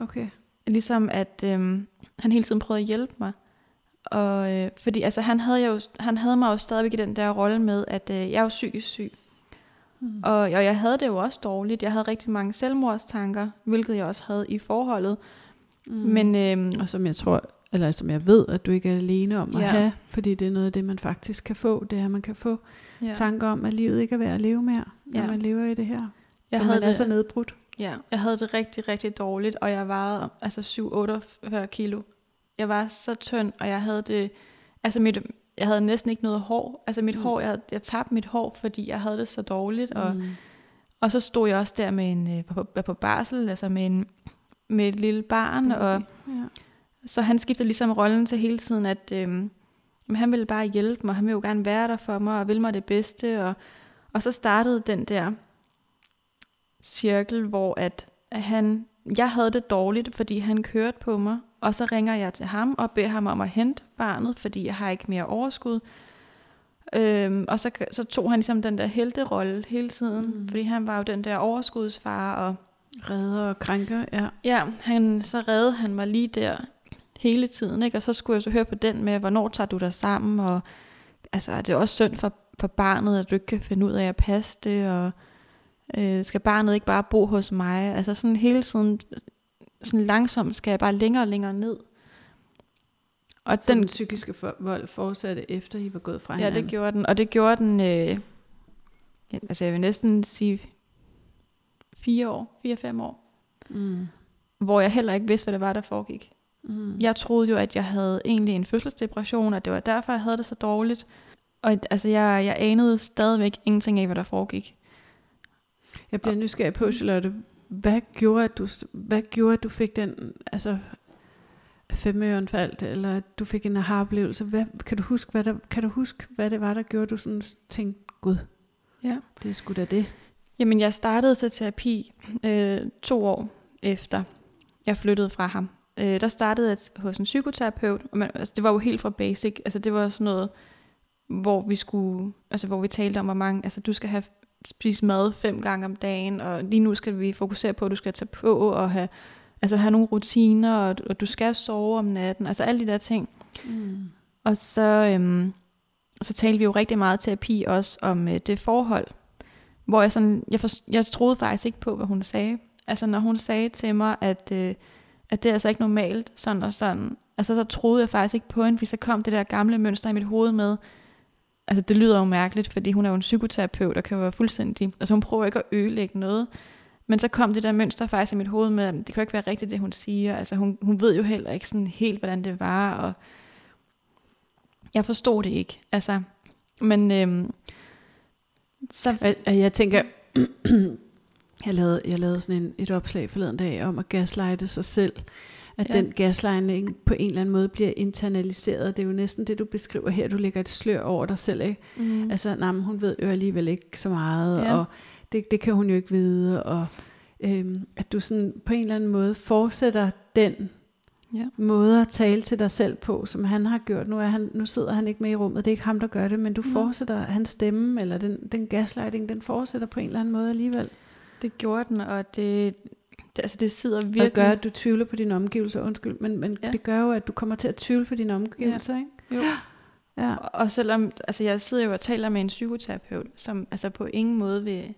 Okay.
Ligesom at øhm, han hele tiden prøvede at hjælpe mig. Og, øh, fordi altså, han, havde jo, han havde mig jo stadigvæk i den der rolle med, at øh, jeg er jo psykisk syg.
Mm.
Og, og jeg havde det jo også dårligt. Jeg havde rigtig mange selvmordstanker, hvilket jeg også havde i forholdet.
Mm.
Men øhm,
Og som jeg tror, eller som jeg ved, at du ikke er alene om at
Ja.
have, fordi det er noget af det, man faktisk kan få, det er, at man kan få
ja,
tanker om, at livet ikke er værd at leve mere, når
Ja.
man lever i det her.
jeg havde
man er
det,
så nedbrudt.
Ja, jeg havde det rigtig, rigtig dårligt, og jeg vejede altså 7-48 kilo. Jeg var så tynd, og jeg havde det, altså mit, jeg havde næsten ikke noget hår. Altså mit mm. hår, jeg, jeg tabte mit hår, fordi jeg havde det så dårligt, og, mm. og så stod jeg også der med en, øh, på, på barsel, altså med, en, med et lille barn, okay. og ja. så han skiftede ligesom rollen til hele tiden, at øhm, han ville bare hjælpe mig, han ville jo gerne være der for mig, og ville mig det bedste, og, og så startede den der cirkel, hvor at, at han, jeg havde det dårligt, fordi han kørte på mig, og så ringer jeg til ham og beder ham om at hente barnet, fordi jeg har ikke mere overskud. Øhm, og så, så tog han ligesom den der helterolle hele tiden, mm. fordi han var jo den der overskudsfar og
redder og krænker, ja.
Ja, han, så redde han mig lige der hele tiden, ikke? og så skulle jeg så høre på den med, hvornår tager du dig sammen, og altså, det er også synd for, for barnet, at du ikke kan finde ud af at passe det, og øh, skal barnet ikke bare bo hos mig? Altså sådan hele tiden, sådan langsomt skal jeg bare længere og længere ned.
Og så den psykiske for, vold fortsatte efter I var gået fra hinanden?
Ja, det gjorde den. Og det gjorde den, øh, ja, altså jeg vil næsten sige fire år, fire-fem år. Mm. Hvor jeg heller ikke vidste, hvad det var, der foregik. Mm. Jeg troede jo, at jeg havde egentlig en fødselsdepression, og det var derfor, jeg havde det så dårligt. Og altså, jeg, jeg anede stadigvæk ingenting af, hvad der foregik.
Jeg bliver nysgerrig på, Charlotte, hvad gjorde, at du, hvad gjorde, at du fik den, altså femøren faldt, eller at du fik en aha-oplevelse? Hvad, kan, du huske, hvad der, kan du huske, hvad det var, der gjorde, du sådan tænkte, gud, ja. det er sgu da det?
Jamen, jeg startede til terapi øh, to år efter, jeg flyttede fra ham. Øh, der startede jeg hos en psykoterapeut, og man, altså, det var jo helt fra basic, altså det var sådan noget, hvor vi skulle, altså hvor vi talte om, hvor mange, altså du skal have spise mad fem gange om dagen, og lige nu skal vi fokusere på, at du skal tage på og have, altså have nogle rutiner, og, og du skal sove om natten, altså alle de der ting. Mm. Og så, øhm, så talte vi jo rigtig meget terapi også om øh, det forhold, hvor jeg sådan, jeg, for, jeg troede faktisk ikke på, hvad hun sagde. Altså når hun sagde til mig, at, øh, at det er altså ikke normalt, sådan og sådan, altså så troede jeg faktisk ikke på hende, fordi så kom det der gamle mønster i mit hoved med, altså det lyder jo mærkeligt, fordi hun er jo en psykoterapeut og kan være fuldstændig, altså hun prøver ikke at ødelægge noget, men så kom det der mønster faktisk i mit hoved med, at det kan jo ikke være rigtigt, det hun siger, altså hun, hun ved jo heller ikke sådan helt, hvordan det var, og jeg forstod det ikke, altså, men øhm,
så... Jeg, jeg tænker, <clears throat> jeg lavede, jeg lavede sådan en, et opslag forleden dag om at gaslighte sig selv, at ja. den gaslightning på en eller anden måde bliver internaliseret. Det er jo næsten det, du beskriver her. Du lægger et slør over dig selv. Ikke? Mm. Altså, nej, men hun ved jo alligevel ikke så meget, ja. og det, det kan hun jo ikke vide. Og øhm, at du sådan på en eller anden måde fortsætter den ja. måde at tale til dig selv på, som han har gjort. Nu, er han, nu sidder han ikke med i rummet, det er ikke ham, der gør det, men du ja. fortsætter hans stemme, eller den, den gaslighting, den fortsætter på en eller anden måde alligevel.
Det gjorde den, og det, det, altså det sidder virkelig...
Og gør, at du tvivler på dine omgivelser, undskyld, men, men ja. det gør jo, at du kommer til at tvivle på dine omgivelser, ja. ikke? Jo. <gasps>
Ja. Og, og selvom, altså jeg sidder jo og taler med en psykoterapeut, som altså på ingen måde vil,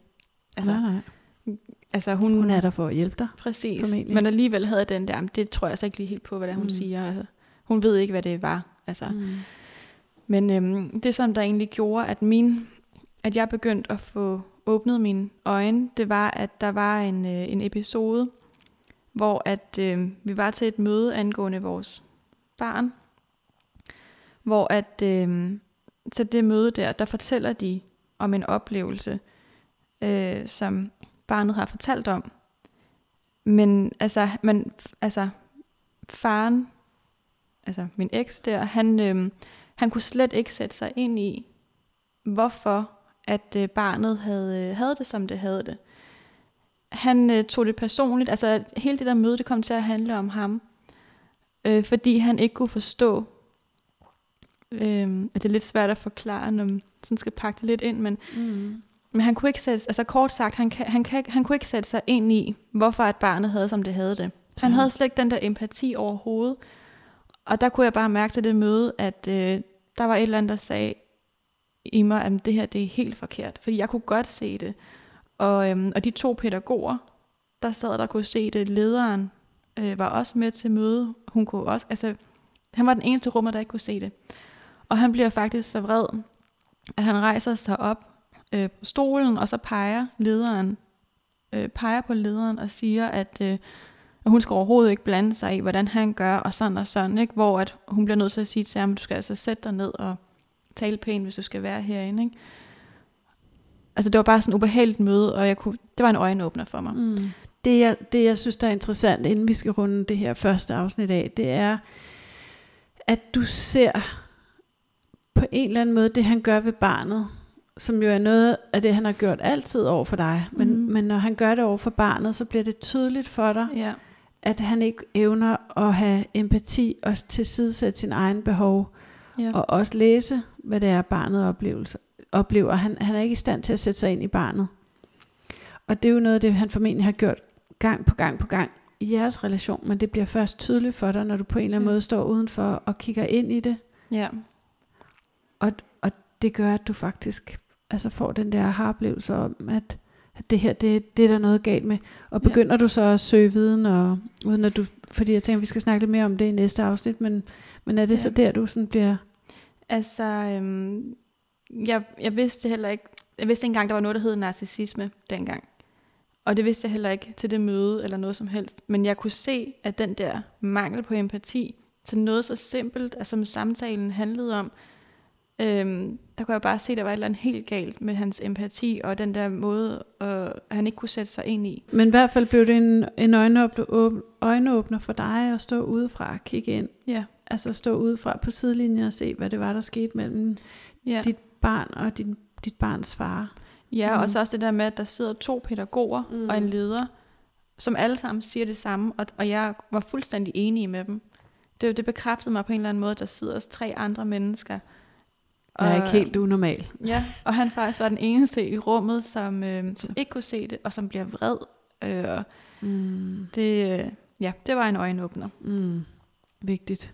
altså,
nej, nej. Altså hun, hun er der for at hjælpe dig.
Præcis, formentlig. men alligevel havde den der, det tror jeg altså ikke lige helt på, hvad det er, hun mm. siger. Altså, hun ved ikke, hvad det var. Altså. Mm. Men øhm, det, som der egentlig gjorde, at min, at jeg begyndte at få åbnede mine øjne, det var, at der var en, øh, en episode, hvor at øh, vi var til et møde angående vores barn, hvor at øh, til det møde der, der fortæller de om en oplevelse, øh, som barnet har fortalt om. Men altså, man, altså faren, altså min eks der, han, øh, han kunne slet ikke sætte sig ind i, hvorfor at øh, barnet havde, øh, havde det, som det havde det. Han øh, tog det personligt, altså hele det der møde, det kom til at handle om ham, øh, fordi han ikke kunne forstå, øh, at det er lidt svært at forklare, når man sådan skal pakke det lidt ind, men, mm. men han kunne ikke sætte, altså kort sagt, han, kan, han, kan, han kunne ikke sætte sig ind i, hvorfor at barnet havde, som det havde det. Han mm. havde slet ikke den der empati overhovedet, og der kunne jeg bare mærke til det møde, at øh, der var et eller andet, der sagde, i mig, at det her det er helt forkert. Fordi jeg kunne godt se det. Og, øhm, og de to pædagoger, der sad der kunne se det, lederen øh, var også med til møde. Hun kunne også, altså, han var den eneste rummer, der ikke kunne se det. Og han bliver faktisk så vred, at han rejser sig op øh, på stolen, og så peger lederen øh, peger på lederen og siger, at, øh, at hun skal overhovedet ikke blande sig i, hvordan han gør, og sådan og sådan, ikke? hvor at hun bliver nødt til at sige til ham, du skal altså sætte dig ned og tale pænt, hvis du skal være herinde. Ikke? Altså det var bare sådan et ubehageligt møde, og jeg kunne, det var en øjenåbner for mig.
Mm. Det, jeg, det, jeg synes, der er interessant, inden vi skal runde det her første afsnit af, det er, at du ser på en eller anden måde det, han gør ved barnet, som jo er noget af det, han har gjort altid over for dig. Men, mm. men når han gør det over for barnet, så bliver det tydeligt for dig,
Ja.
at han ikke evner at have empati og tilsidesætte sin egen behov,
Ja.
og også læse, hvad det er, barnet oplevelser, oplever. Han, han er ikke i stand til at sætte sig ind i barnet. Og det er jo noget af det, han formentlig har gjort gang på gang på gang i jeres relation, men det bliver først tydeligt for dig, når du på en eller anden
Ja.
måde står udenfor og kigger ind i det,
ja.
og, og det gør, at du faktisk altså får den der aha-oplevelse om, at, at det her, det, det er der noget galt med. Og
Ja.
begynder du så at søge viden, og, uden at du, fordi jeg tænker, at vi skal snakke lidt mere om det i næste afsnit, men, men er det
Ja.
så der, du sådan bliver...
Altså, øhm, jeg, jeg vidste heller ikke, jeg vidste ikke engang, der var noget, der hed narcissisme dengang. Og det vidste jeg heller ikke til det møde eller noget som helst. Men jeg kunne se, at den der mangel på empati til noget så simpelt, altså som samtalen handlede om, øhm, der kunne jeg bare se, at der var et eller andet helt galt med hans empati og den der måde, øh, han ikke kunne sætte sig ind i.
Men i hvert fald blev det en, en øjenåbner, åb- øjenåbner for dig at stå udefra og kigge ind.
Ja.
Altså stå udefra på sidelinjen og se, hvad det var, der skete mellem
Ja,
dit barn og din, dit barns far.
ja
Mm.
og så også det der med, at der sidder to pædagoger
Mm.
og en leder, som alle sammen siger det samme, og, og jeg var fuldstændig enig med dem. Det, det bekræftede mig på en eller anden måde, at der sidder også tre andre mennesker.
Jeg er ikke helt unormal.
Ja, og han faktisk var den eneste i rummet, som, øh, som ikke kunne se det, og som bliver vred. Øh, og
Mm.
det, øh, ja, det var en øjenåbner.
Mm. Vigtigt.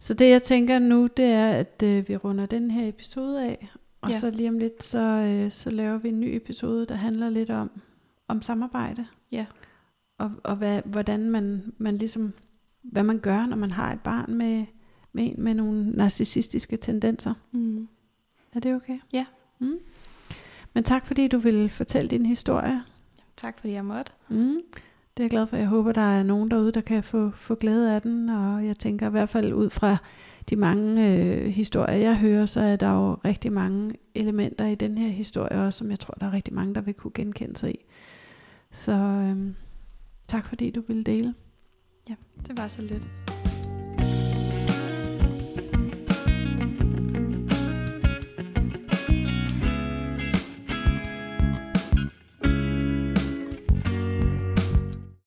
Så det jeg tænker nu, det er, at øh, vi runder den her episode af, og
Ja.
så lige om lidt, så, øh, så laver vi en ny episode, der handler lidt om, om samarbejde.
Ja.
Og, og hvad, hvordan man, man ligesom, hvad man gør, når man har et barn med, med en med nogle narcissistiske tendenser.
Mm.
Er det okay?
Ja.
Mm. Men tak fordi du ville fortælle din historie.
Tak fordi jeg måtte.
Mm. Det er jeg glad for. Jeg håber, der er nogen derude, der kan få, få glæde af den. Og jeg tænker i hvert fald ud fra de mange øh, historier, jeg hører, så er der jo rigtig mange elementer i den her historie også, som jeg tror, der er rigtig mange, der vil kunne genkende sig i. Så øh, tak fordi du ville dele.
Ja, Det var så lidt.